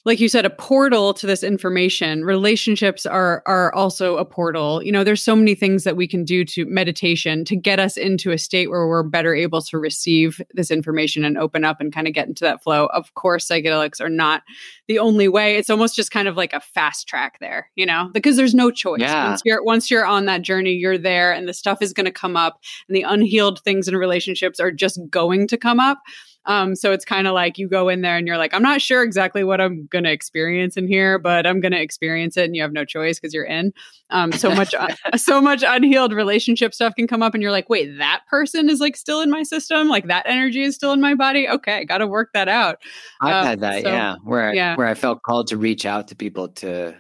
like you said a portal to this information. Relationships are are also a portal. You know there's so many things that we can do to meditation to get us into a state where we're better able to receive this information and open up and kind of get into that flow. Of course psychedelics are not the only way. It's almost just kind of like a fast track there you know because there's no choice. Yeah. once you're once you're on that journey you're there and the stuff is going to come up and the unhealed things in relationships are just going to come up um, so it's kind of like you go in there and you're like, I'm not sure exactly what I'm going to experience in here, but I'm going to experience it, and you have no choice because you're in. Um, so much, so much unhealed relationship stuff can come up, and you're like, wait, that person is like still in my system, like that energy is still in my body. Okay, got to work that out. I've um, had that, so, yeah, where yeah. where I felt called to reach out to people to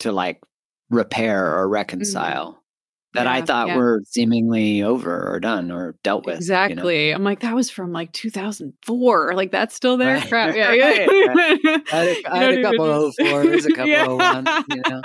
to like repair or mm-hmm. reconcile. Mm-hmm that yeah, I thought yeah. were seemingly over or done or dealt with. Exactly. You know? I'm like, that was from like 2004. Like that's still there. Right. Crap. Yeah. yeah. I had a, I had a couple of oh fours, a couple of oh ones, you know.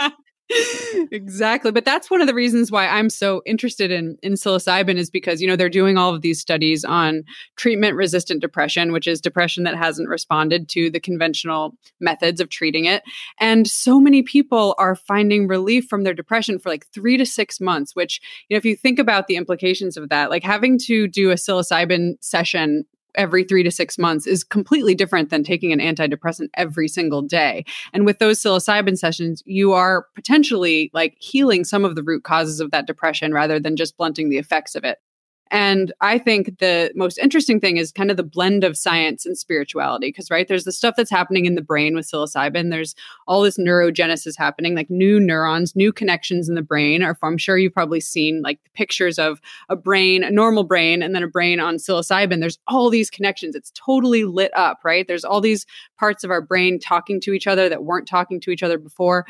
exactly. But that's one of the reasons why i'm so interested in in psilocybin is because you know they're doing all of these studies on treatment resistant depression which is depression that hasn't responded to the conventional methods of treating it. And so many people are finding relief from their depression for like 3 to 6 months which you know if you think about the implications of that like having to do a psilocybin session every three to six months is completely different than taking an antidepressant every single day. And with those psilocybin sessions, you are potentially like healing some of the root causes of that depression rather than just blunting the effects of it. And I think the most interesting thing is kind of the blend of science and spirituality. Because, right, there's the stuff that's happening in the brain with psilocybin. There's all this neurogenesis happening, like new neurons, new connections in the brain. Or I'm sure you've probably seen like pictures of a brain, a normal brain, and then a brain on psilocybin. There's all these connections. It's totally lit up, right? There's all these parts of our brain talking to each other that weren't talking to each other before.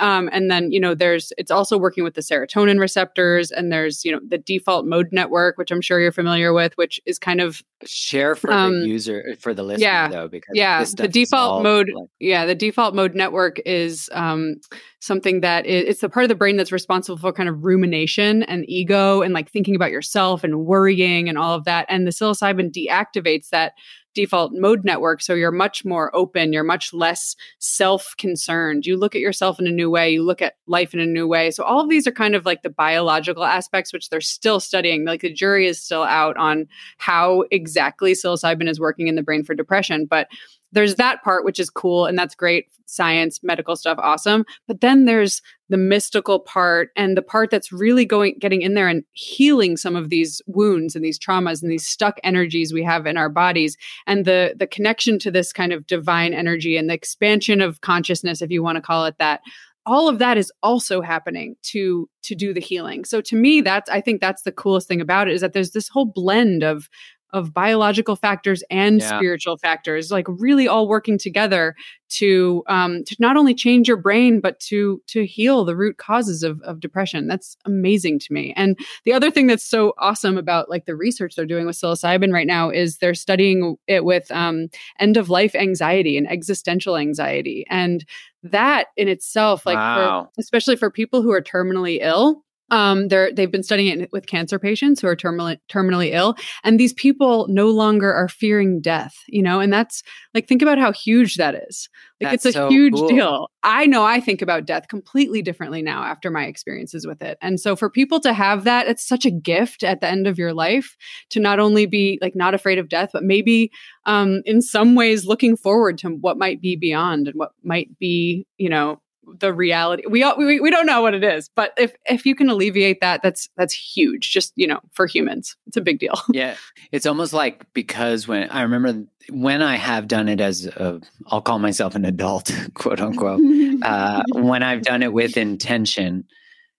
Um, and then, you know, there's it's also working with the serotonin receptors, and there's, you know, the default mode network, which I'm sure you're familiar with, which is kind of share for um, the user for the listener yeah, though, because yeah, the default mode, like- yeah, the default mode network is um, something that is, it's the part of the brain that's responsible for kind of rumination and ego and like thinking about yourself and worrying and all of that. And the psilocybin deactivates that default mode network. So you're much more open, you're much less self concerned. You look at yourself in a new way, you look at life in a new way. So all of these are kind of like the biological aspects, which they're still studying. Like the jury is still out on how exactly psilocybin is working in the brain for depression. But there's that part which is cool and that's great science medical stuff awesome. But then there's the mystical part and the part that's really going getting in there and healing some of these wounds and these traumas and these stuck energies we have in our bodies and the the connection to this kind of divine energy and the expansion of consciousness if you want to call it that all of that is also happening to to do the healing. So to me that's i think that's the coolest thing about it is that there's this whole blend of of biological factors and yeah. spiritual factors, like really all working together to um, to not only change your brain but to to heal the root causes of, of depression. That's amazing to me. And the other thing that's so awesome about like the research they're doing with psilocybin right now is they're studying it with um, end of life anxiety and existential anxiety, and that in itself, like wow. for, especially for people who are terminally ill um, they're they've been studying it with cancer patients who are terminally terminally ill, and these people no longer are fearing death. You know, and that's like think about how huge that is. Like that's it's a so huge cool. deal. I know I think about death completely differently now after my experiences with it, and so for people to have that, it's such a gift at the end of your life to not only be like not afraid of death, but maybe um, in some ways looking forward to what might be beyond and what might be you know the reality we, all, we we don't know what it is but if if you can alleviate that that's that's huge just you know for humans it's a big deal. Yeah it's almost like because when i remember when i have done it as a i'll call myself an adult quote unquote uh, when i've done it with intention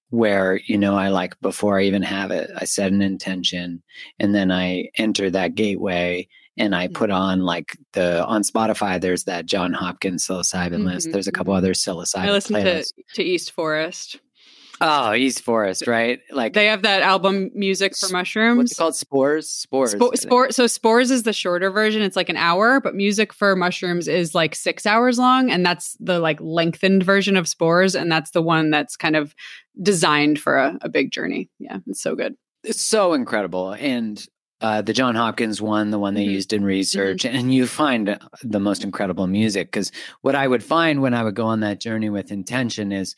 where you know i like before i even have it i set an intention and then i enter that gateway and I put on like the on Spotify. There's that John Hopkins psilocybin mm-hmm. list. There's a couple mm-hmm. other psilocybin. I listen to to East Forest. Oh, East Forest, right? Like they have that album Music for Mushrooms. What's it called? Spores? Spores. Spore, spore, so Spores is the shorter version. It's like an hour, but Music for Mushrooms is like six hours long. And that's the like lengthened version of Spores. And that's the one that's kind of designed for a, a big journey. Yeah, it's so good. It's so incredible. And uh, the John Hopkins one, the one they mm-hmm. used in research, mm-hmm. and you find the most incredible music. Because what I would find when I would go on that journey with intention is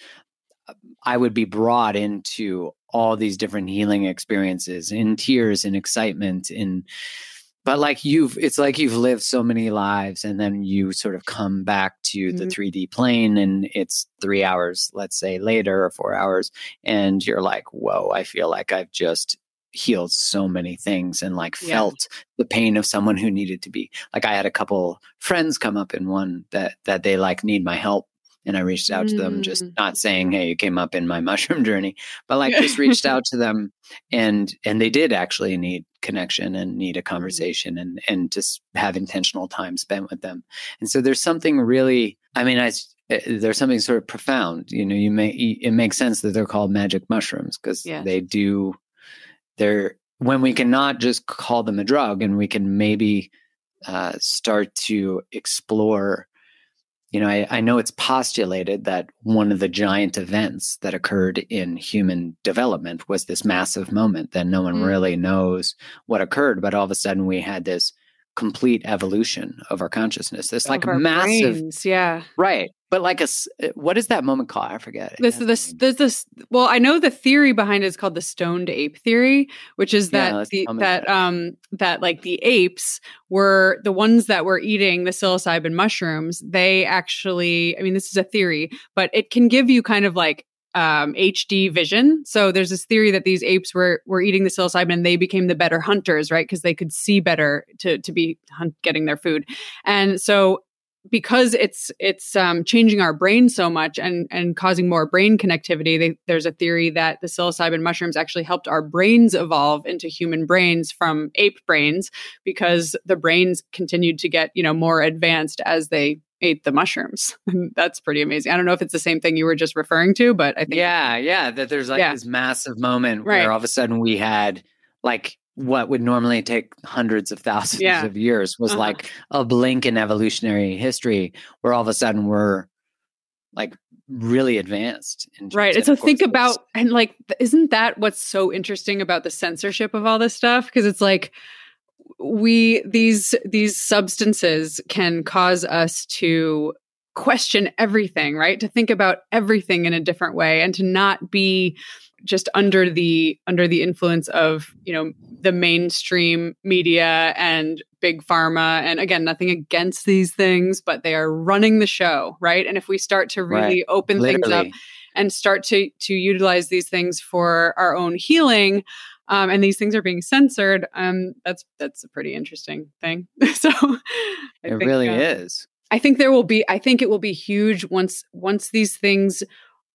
I would be brought into all these different healing experiences in tears and excitement in but like you've it's like you've lived so many lives and then you sort of come back to mm-hmm. the 3D plane and it's 3 hours let's say later or 4 hours and you're like whoa I feel like I've just healed so many things and like yeah. felt the pain of someone who needed to be like I had a couple friends come up in one that that they like need my help and I reached out to them, just mm. not saying, "Hey, you came up in my mushroom journey," but like just reached out to them, and and they did actually need connection and need a mm-hmm. conversation and and just have intentional time spent with them. And so there's something really, I mean, I eh, there's something sort of profound. You know, you may it makes sense that they're called magic mushrooms because yeah. they do. They're when we cannot just call them a drug, and we can maybe uh, start to explore you know, I, I, know it's postulated that one of the giant events that occurred in human development was this massive moment that no one mm. really knows what occurred, but all of a sudden we had this complete evolution of our consciousness. This like a massive, brains, yeah, right. But like a, uh, what is that moment called? I forget. This, is this, this, this. Well, I know the theory behind it is called the stoned ape theory, which is that yeah, the, that um that like the apes were the ones that were eating the psilocybin mushrooms. They actually, I mean, this is a theory, but it can give you kind of like um, HD vision. So there's this theory that these apes were were eating the psilocybin and they became the better hunters, right? Because they could see better to to be hunt, getting their food. And so because it's it's um, changing our brain so much and and causing more brain connectivity, they, there's a theory that the psilocybin mushrooms actually helped our brains evolve into human brains from ape brains because the brains continued to get you know more advanced as they ate the mushrooms. That's pretty amazing. I don't know if it's the same thing you were just referring to, but I think Yeah, yeah, that there's like yeah. this massive moment right. where all of a sudden we had like what would normally take hundreds of thousands yeah. of years was uh-huh. like a blink in evolutionary history where all of a sudden we're like really advanced right and so think about and like isn't that what's so interesting about the censorship of all this stuff because it's like we these these substances can cause us to question everything right to think about everything in a different way and to not be just under the under the influence of you know the mainstream media and big pharma and again nothing against these things but they are running the show right and if we start to really right. open Literally. things up and start to to utilize these things for our own healing um, and these things are being censored, um, that's that's a pretty interesting thing. so it think, really uh, is. I think there will be. I think it will be huge once once these things.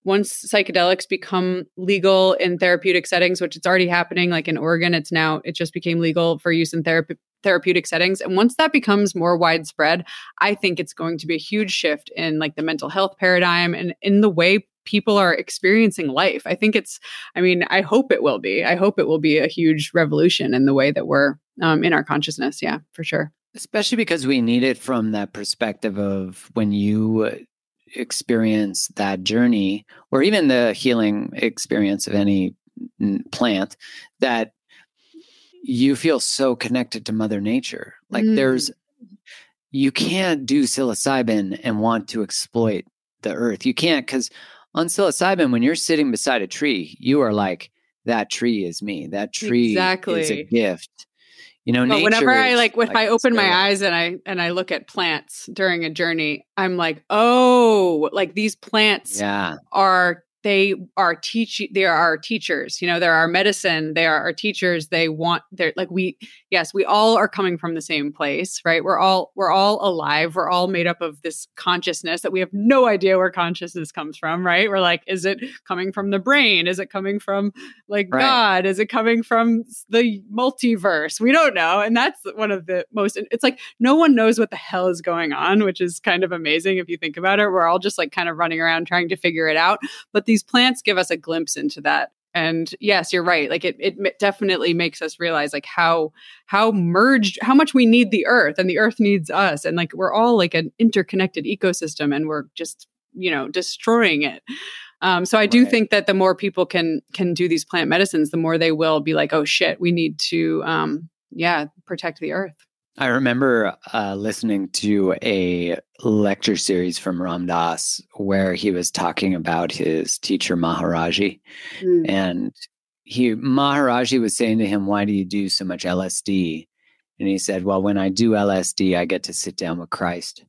Once psychedelics become legal in therapeutic settings, which it's already happening, like in Oregon, it's now it just became legal for use in therapy therapeutic settings and once that becomes more widespread i think it's going to be a huge shift in like the mental health paradigm and in the way people are experiencing life. I think it's, I mean, I hope it will be. I hope it will be a huge revolution in the way that we're um, in our consciousness. Yeah, for sure. Especially because we need it from that perspective of when you experience that journey or even the healing experience of any plant that you feel so connected to mother nature like mm. there's you can't do psilocybin and want to exploit the earth you can't because on psilocybin, when you're sitting beside a tree, you are like, that tree is me. That tree exactly. is a gift. You know, but whenever I like, if like I open my eyes and I and I look at plants during a journey, I'm like, oh, like these plants yeah. are they are teaching they are our teachers you know they're our medicine they are our teachers they want they're like we yes we all are coming from the same place right? We're all we're all alive we're all made up of this consciousness that we have no idea where consciousness comes from right? We're like is it coming from the brain? Is it coming from like right. god? Is it coming from the multiverse? We don't know and that's one of the most it's like no one knows what the hell is going on which is kind of amazing if you think about it. We're all just like kind of running around trying to figure it out but these plants give us a glimpse into that. And yes you're right. Like it, it definitely makes us realize like how how merged how much we need the earth and the earth needs us. And like we're all like an interconnected ecosystem and we're just you know destroying it. Um, so i do right. think that the more people can can do these plant medicines the more they will be like oh shit we need to um yeah protect the earth I remember uh, listening to a lecture series from Ram Dass where he was talking about his teacher Maharaji, mm. and he Maharaji was saying to him, "Why do you do so much LSD?" And he said, "Well, when I do LSD, I get to sit down with Christ."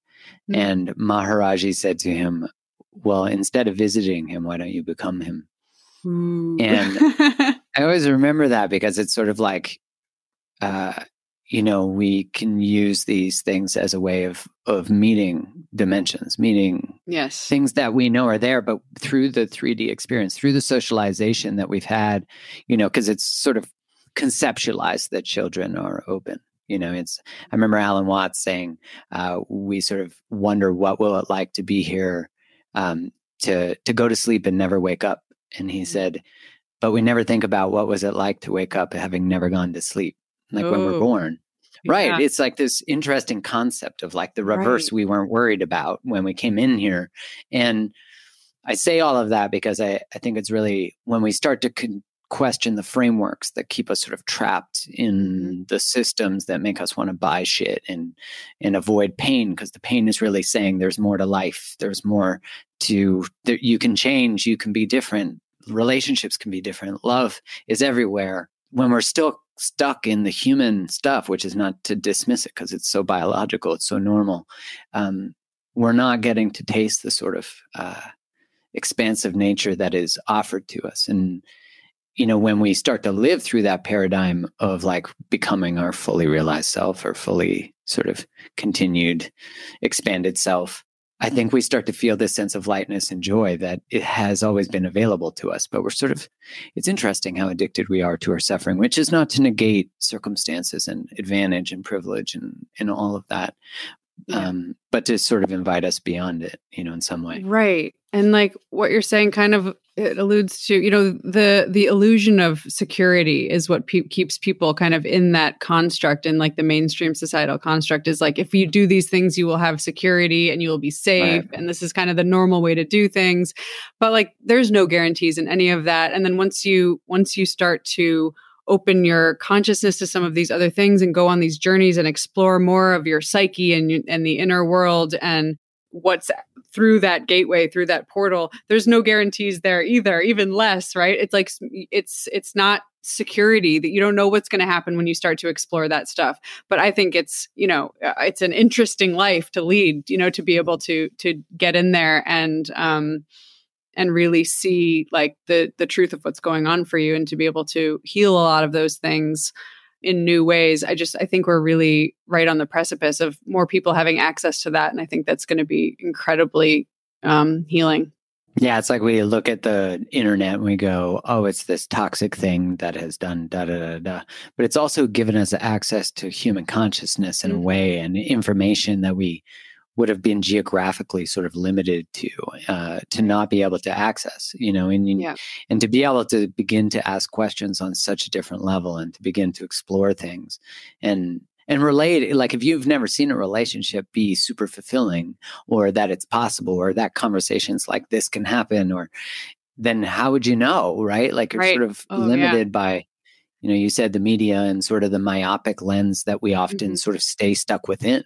Mm. And Maharaji said to him, "Well, instead of visiting him, why don't you become him?" Mm. And I always remember that because it's sort of like. Uh, you know we can use these things as a way of of meeting dimensions meaning yes things that we know are there but through the 3d experience through the socialization that we've had you know because it's sort of conceptualized that children are open you know it's i remember alan watts saying uh, we sort of wonder what will it like to be here um, to to go to sleep and never wake up and he mm-hmm. said but we never think about what was it like to wake up having never gone to sleep like when we're born. Right. Yeah. It's like this interesting concept of like the reverse right. we weren't worried about when we came in here. And I say all of that because I, I think it's really when we start to con- question the frameworks that keep us sort of trapped in mm-hmm. the systems that make us want to buy shit and and avoid pain because the pain is really saying there's more to life there's more to that you can change you can be different relationships can be different love is everywhere when we're still stuck in the human stuff, which is not to dismiss it because it's so biological, it's so normal. Um, we're not getting to taste the sort of uh, expansive nature that is offered to us. And, you know, when we start to live through that paradigm of like becoming our fully realized self or fully sort of continued expanded self, I mm-hmm. think we start to feel this sense of lightness and joy that it has always been available to us. But we're sort of, it's interesting how addicted we are to our suffering, which is not to negate circumstances and advantage and privilege and, and all of that. Yeah. Um, but to sort of invite us beyond it, you know, in some way. Right. And like what you're saying kind of it alludes to, you know, the the illusion of security is what pe- keeps people kind of in that construct and like the mainstream societal construct is like if you do these things you will have security and you will be safe right. and this is kind of the normal way to do things. But like there's no guarantees in any of that. And then once you once you start to open your consciousness to some of these other things and go on these journeys and explore more of your psyche and and the inner world and what's through that gateway through that portal there's no guarantees there either even less right? It's like it's it's not security that you don't know what's going to happen when you start to explore that stuff. But i think it's you know uh, it's an interesting life to lead you know to be able to to get in there and um and really see like the the truth of what's going on for you and to be able to heal a lot of those things in new ways. I just i think we're really right on the precipice of more people having access to that and i think that's going to be incredibly um, healing. Yeah it's like we look at the internet and we go oh it's this toxic thing that has done da da da da. But it's also given us access to human consciousness in mm-hmm. a way and information that we would have been geographically sort of limited to uh, to not be able to access you know and yeah. and to be able to begin to ask questions on such a different level and to begin to explore things and and relate like if you've never seen a relationship be super fulfilling or that it's possible or that conversations like this can happen or then how would you know right like you're right. sort of oh, limited yeah. by you know you said the media and sort of the myopic lens that we often mm-hmm. sort of stay stuck within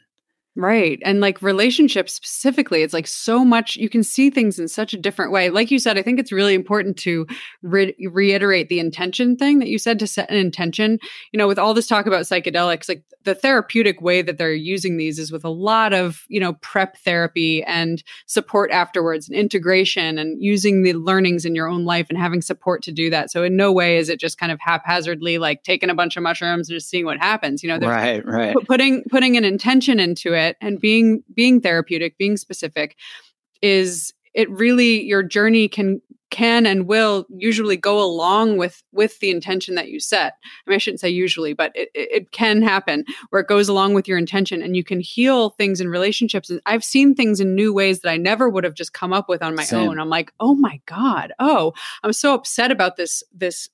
Right. And like relationships specifically, it's like so much, you can see things in such a different way. Like you said, I think it's really important to re- reiterate the intention thing that you said to set an intention. You know, with all this talk about psychedelics, like the therapeutic way that they're using these is with a lot of, you know, prep therapy and support afterwards and integration and using the learnings in your own life and having support to do that. So in no way is it just kind of haphazardly like taking a bunch of mushrooms and just seeing what happens. You know, right, right. putting putting an intention into it it and being being therapeutic being specific is it really your journey can can and will usually go along with with the intention that you set. I mean i shouldn't say usually but it, it can happen where it goes along with your intention and you can heal things in relationships. And i've seen things in new ways that i never would have just come up with on my Same. own. I'm like oh my god. Oh i'm so upset about this this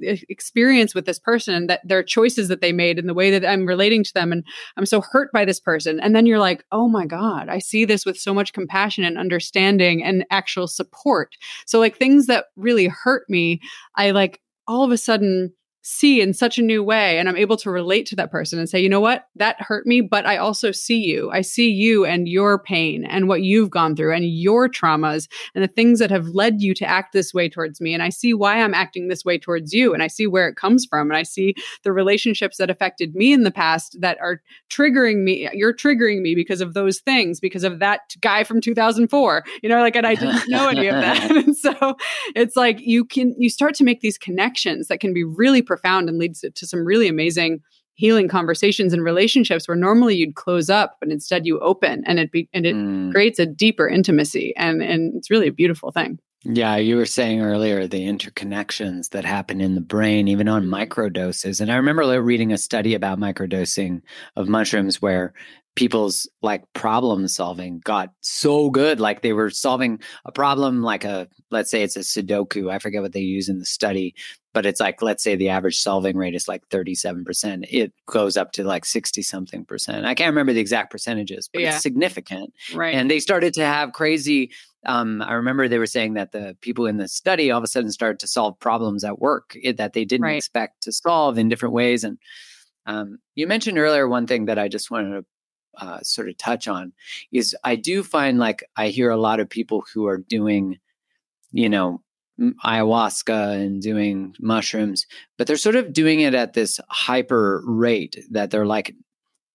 experience with this person that their choices that they made and the way that I'm relating to them and I'm so hurt by this person. And then you're like oh my god I see this with so much compassion and understanding and actual support. So like things that really hurt me I like all of a sudden see in such a new way and I'm able to relate to that person and say, you know what, that hurt me, but I also see you. I see you and your pain and what you've gone through and your traumas and the things that have led you to act this way towards me. And I see why I'm acting this way towards you and I see where it comes from. And I see the relationships that affected me in the past that are triggering me. You're triggering me because of those things, because of that guy from 2004, you know, like, and I didn't know any of that. and so it's like you can, you start to make these connections that can be really profound and leads to some really amazing healing conversations and relationships where normally you'd close up but instead you open and it be, and it mm. creates a deeper intimacy. And and it's really a beautiful thing. Yeah you were saying earlier the interconnections that happen in the brain even on microdoses. And i remember reading a study about microdosing of mushrooms where people's like problem solving got so good. Like they were solving a problem like a let's say it's a sudoku i forget what they use in the study but it's like let's say the average solving rate is like 37% it goes up to like 60 something percent i can't remember the exact percentages but yeah. it's significant right and they started to have crazy um, i remember they were saying that the people in the study all of a sudden started to solve problems at work that they didn't right. expect to solve in different ways and um, you mentioned earlier one thing that i just wanted to uh, sort of touch on is I do find like I hear a lot of people who are doing, you know, ayahuasca and doing mushrooms, but they're sort of doing it at this hyper rate that they're like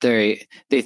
they they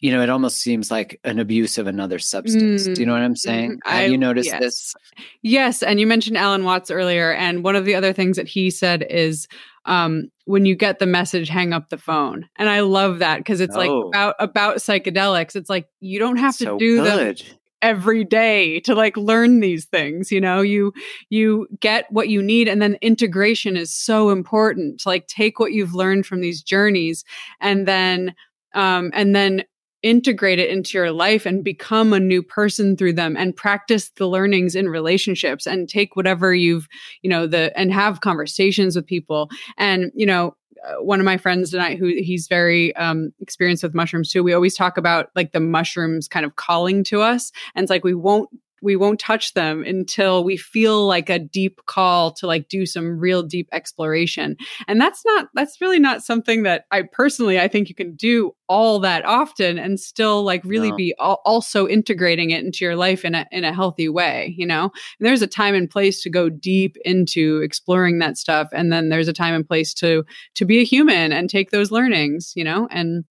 you know, it almost seems like an abuse of another substance. Mm. Do you know what I'm mm-hmm. saying? Mm, Have you noticed yes. this? Yes. And you mentioned Alan Watts earlier. And one of the other things that he said is um, when you get the message, hang up the phone. And I love that because it's oh. like about about psychedelics. It's like you don't have to so do good. them every day to like learn these things you know? You you get what you need and then integration is so important. Like take what you've learned from these journeys and then um and then integrate it into your life and become a new person through them and practice the learnings in relationships and take whatever you've you know the and have conversations with people. And you know one of my friends tonight who he's very um, experienced with mushrooms too we always talk about like the mushrooms kind of calling to us and it's like we won't we won't touch them until we feel like a deep call to like do some real deep exploration. And that's not that's really not something that i personally i think you can do all that often and still like really no. be al- also integrating it into your life in a in a healthy way you know? And there's a time and place to go deep into exploring that stuff and then there's a time and place to to be a human and take those learnings you know? And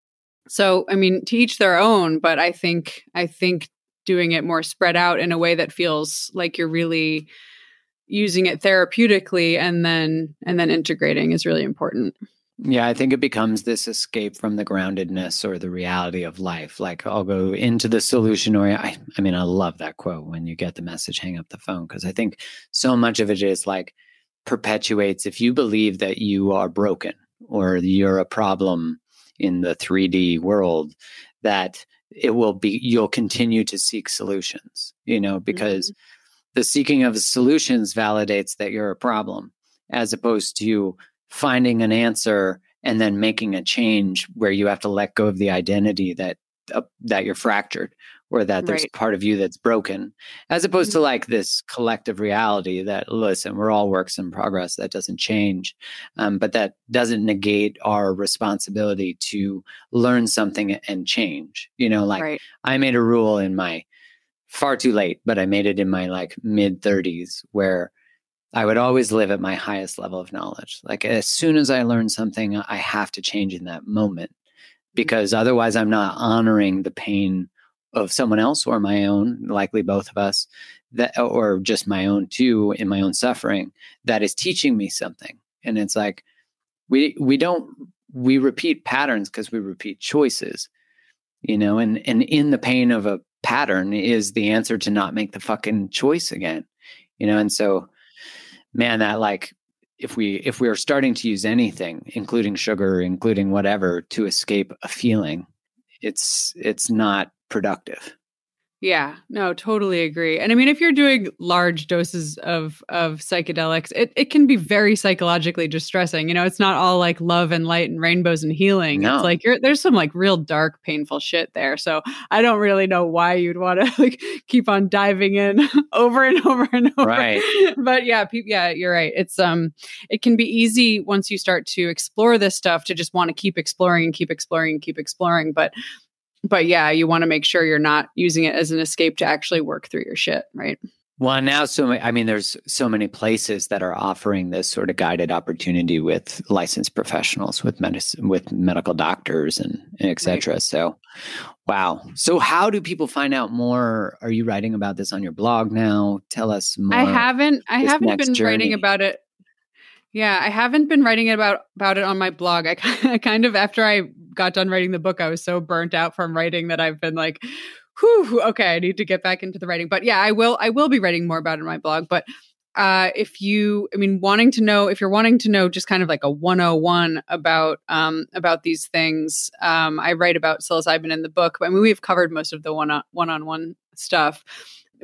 so i mean to each their own but i think i think doing it more spread out in a way that feels like you're really using it therapeutically and then and then integrating is really important. Yeah i think it becomes this escape from the groundedness or the reality of life. Like i'll go into the solution or i, I mean i love that quote when you get the message hang up the phone because i think so much of it is like perpetuates if you believe that you are broken or you're a problem in the 3d world that it will be you'll continue to seek solutions you know because mm-hmm. the seeking of solutions validates that you're a problem as opposed to finding an answer and then making a change where you have to let go of the identity that uh, that you're fractured or that there's right. part of you that's broken as opposed to mm-hmm. like this collective reality that listen we're all works in progress that doesn't change um, but that doesn't negate our responsibility to learn something and change you know like right. i made a rule in my far too late but i made it in my like mid 30s where I would always live at my highest level of knowledge. Like as soon as I learn something, I have to change in that moment because otherwise I'm not honoring the pain of someone else or my own, likely both of us, that or just my own too in my own suffering that is teaching me something. And it's like we we don't we repeat patterns because we repeat choices, you know, and and in the pain of a pattern is the answer to not make the fucking choice again. you know, and so, man, that like, if we if we are starting to use anything including sugar including whatever to escape a feeling it's it's not productive yeah, no, totally agree. And I mean, if you're doing large doses of of psychedelics, it, it can be very psychologically distressing. You know, it's not all like love and light and rainbows and healing. No. It's like you're there's some like real dark, painful shit there. So I don't really know why you'd want to like keep on diving in over and over and over. Right. But yeah, pe- yeah, you're right. It's um, it can be easy once you start to explore this stuff to just want to keep exploring and keep exploring and keep exploring. But but yeah, you want to make sure you're not using it as an escape to actually work through your shit, right? Well, now so I mean, there's so many places that are offering this sort of guided opportunity with licensed professionals, with medicine, with medical doctors, and, and et cetera. Right. So, wow. So, how do people find out more? Are you writing about this on your blog now? Tell us more. I haven't. I haven't been journey. writing about it. Yeah, I haven't been writing about about it on my blog. I, I kind of after I got done writing the book, I was so burnt out from writing that I've been like, whew, okay, I need to get back into the writing. But yeah, I will I will be writing more about it in my blog. But uh, if you, I mean, wanting to know, if you're wanting to know just kind of like a 101 about um, about these things, um, I write about psilocybin in the book. I mean, we've covered most of the one on one stuff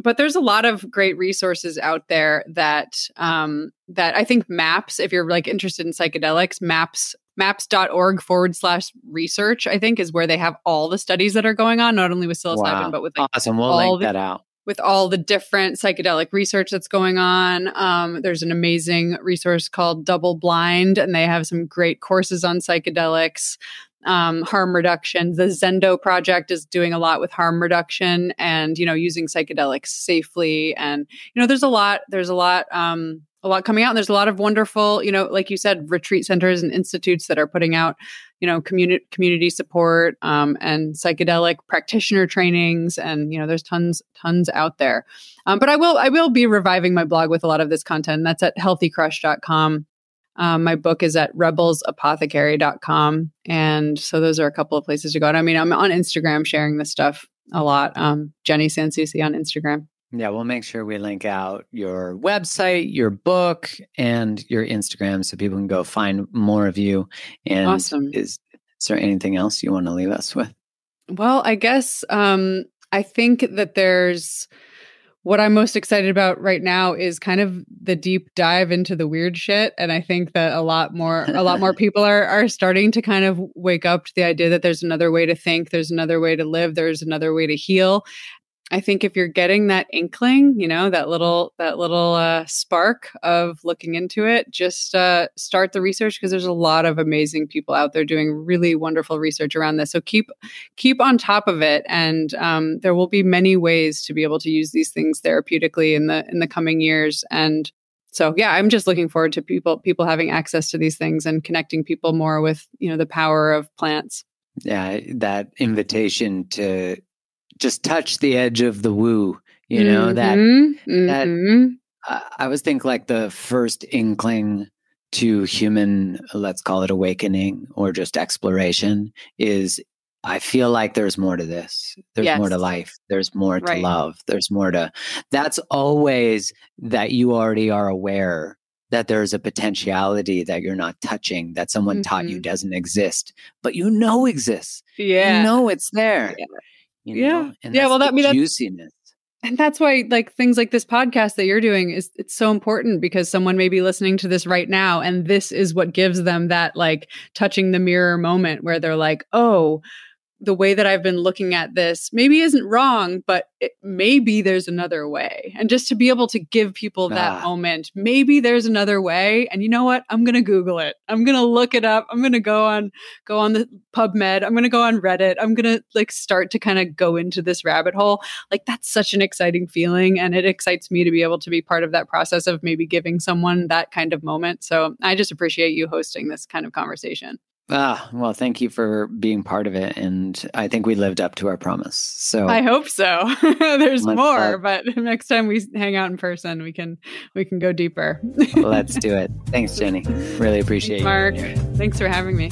but there's a lot of great resources out there that um, that I think maps if you're like interested in psychedelics maps maps.org forward slash research I think is where they have all the studies that are going on not only with psilocybin wow. but with like awesome we'll link the, that out with all the different psychedelic research that's going on. Um, there's an amazing resource called Double Blind, and they have some great courses on psychedelics um, harm reduction. The Zendo project is doing a lot with harm reduction and you know using psychedelics safely. And you know, there's a lot. There's a lot. Um, a lot coming out. And there's a lot of wonderful, you know, like you said, retreat centers and institutes that are putting out, you know, community community support um, and psychedelic practitioner trainings, and you know, there's tons tons out there. Um, but I will I will be reviving my blog with a lot of this content. That's at healthycrush.com. Um, my book is at rebelsapothecary.com. And so those are a couple of places to go. And I mean, I'm on Instagram sharing this stuff a lot. Um, Jenny Sansouci on Instagram. Yeah, we'll make sure we link out your website, your book, and your Instagram so people can go find more of you. And awesome. is, is there anything else you want to leave us with? Well, I guess um, I think that there's what I'm most excited about right now is kind of the deep dive into the weird shit. And I think that a lot more a lot more people are are starting to kind of wake up to the idea that there's another way to think, there's another way to live, there's another way to heal. I think if you're getting that inkling, you know, that little that little uh, spark of looking into it, just uh, start the research because there's a lot of amazing people out there doing really wonderful research around this. So keep keep on top of it, and um, there will be many ways to be able to use these things therapeutically in the in the coming years. And so, yeah, I'm just looking forward to people people having access to these things and connecting people more with you know the power of plants. Yeah, that invitation to just touch the edge of the woo you know mm-hmm, that mm-hmm. that uh, i was think like the first inkling to human let's call it awakening or just exploration is i feel like there's more to this there's yes. more to life there's more to right. love there's more to that's always that you already are aware that there's a potentiality that you're not touching that someone mm-hmm. taught you mm-hmm. doesn't exist but you know exists yeah you know it's there yeah. You know? Yeah. And yeah. Well, that means juiciness. And that's why, like things like this podcast that you're doing is it's so important because someone may be listening to this right now, and this is what gives them that like touching the mirror moment where they're like, "Oh, the way that I've been looking at this maybe isn't wrong, but it, maybe there's another way. And just to be able to give people that ah. moment, maybe there's another way. And you know what? I'm going to Google it. I'm going to look it up. I'm going to go on, go on the PubMed. I'm going to go on Reddit. I'm going to like start to kind of go into this rabbit hole. Like that's such an exciting feeling. And it excites me to be able to be part of that process of maybe giving someone that kind of moment. So I just appreciate you hosting this kind of conversation. Ah, well, thank you for being part of it. And I think we lived up to our promise. So I hope so. There's more, uh, but next time we hang out in person, we can we can go deeper. let's do it. Thanks, Jenny. Really appreciate Mark, you. Mark, thanks for having me.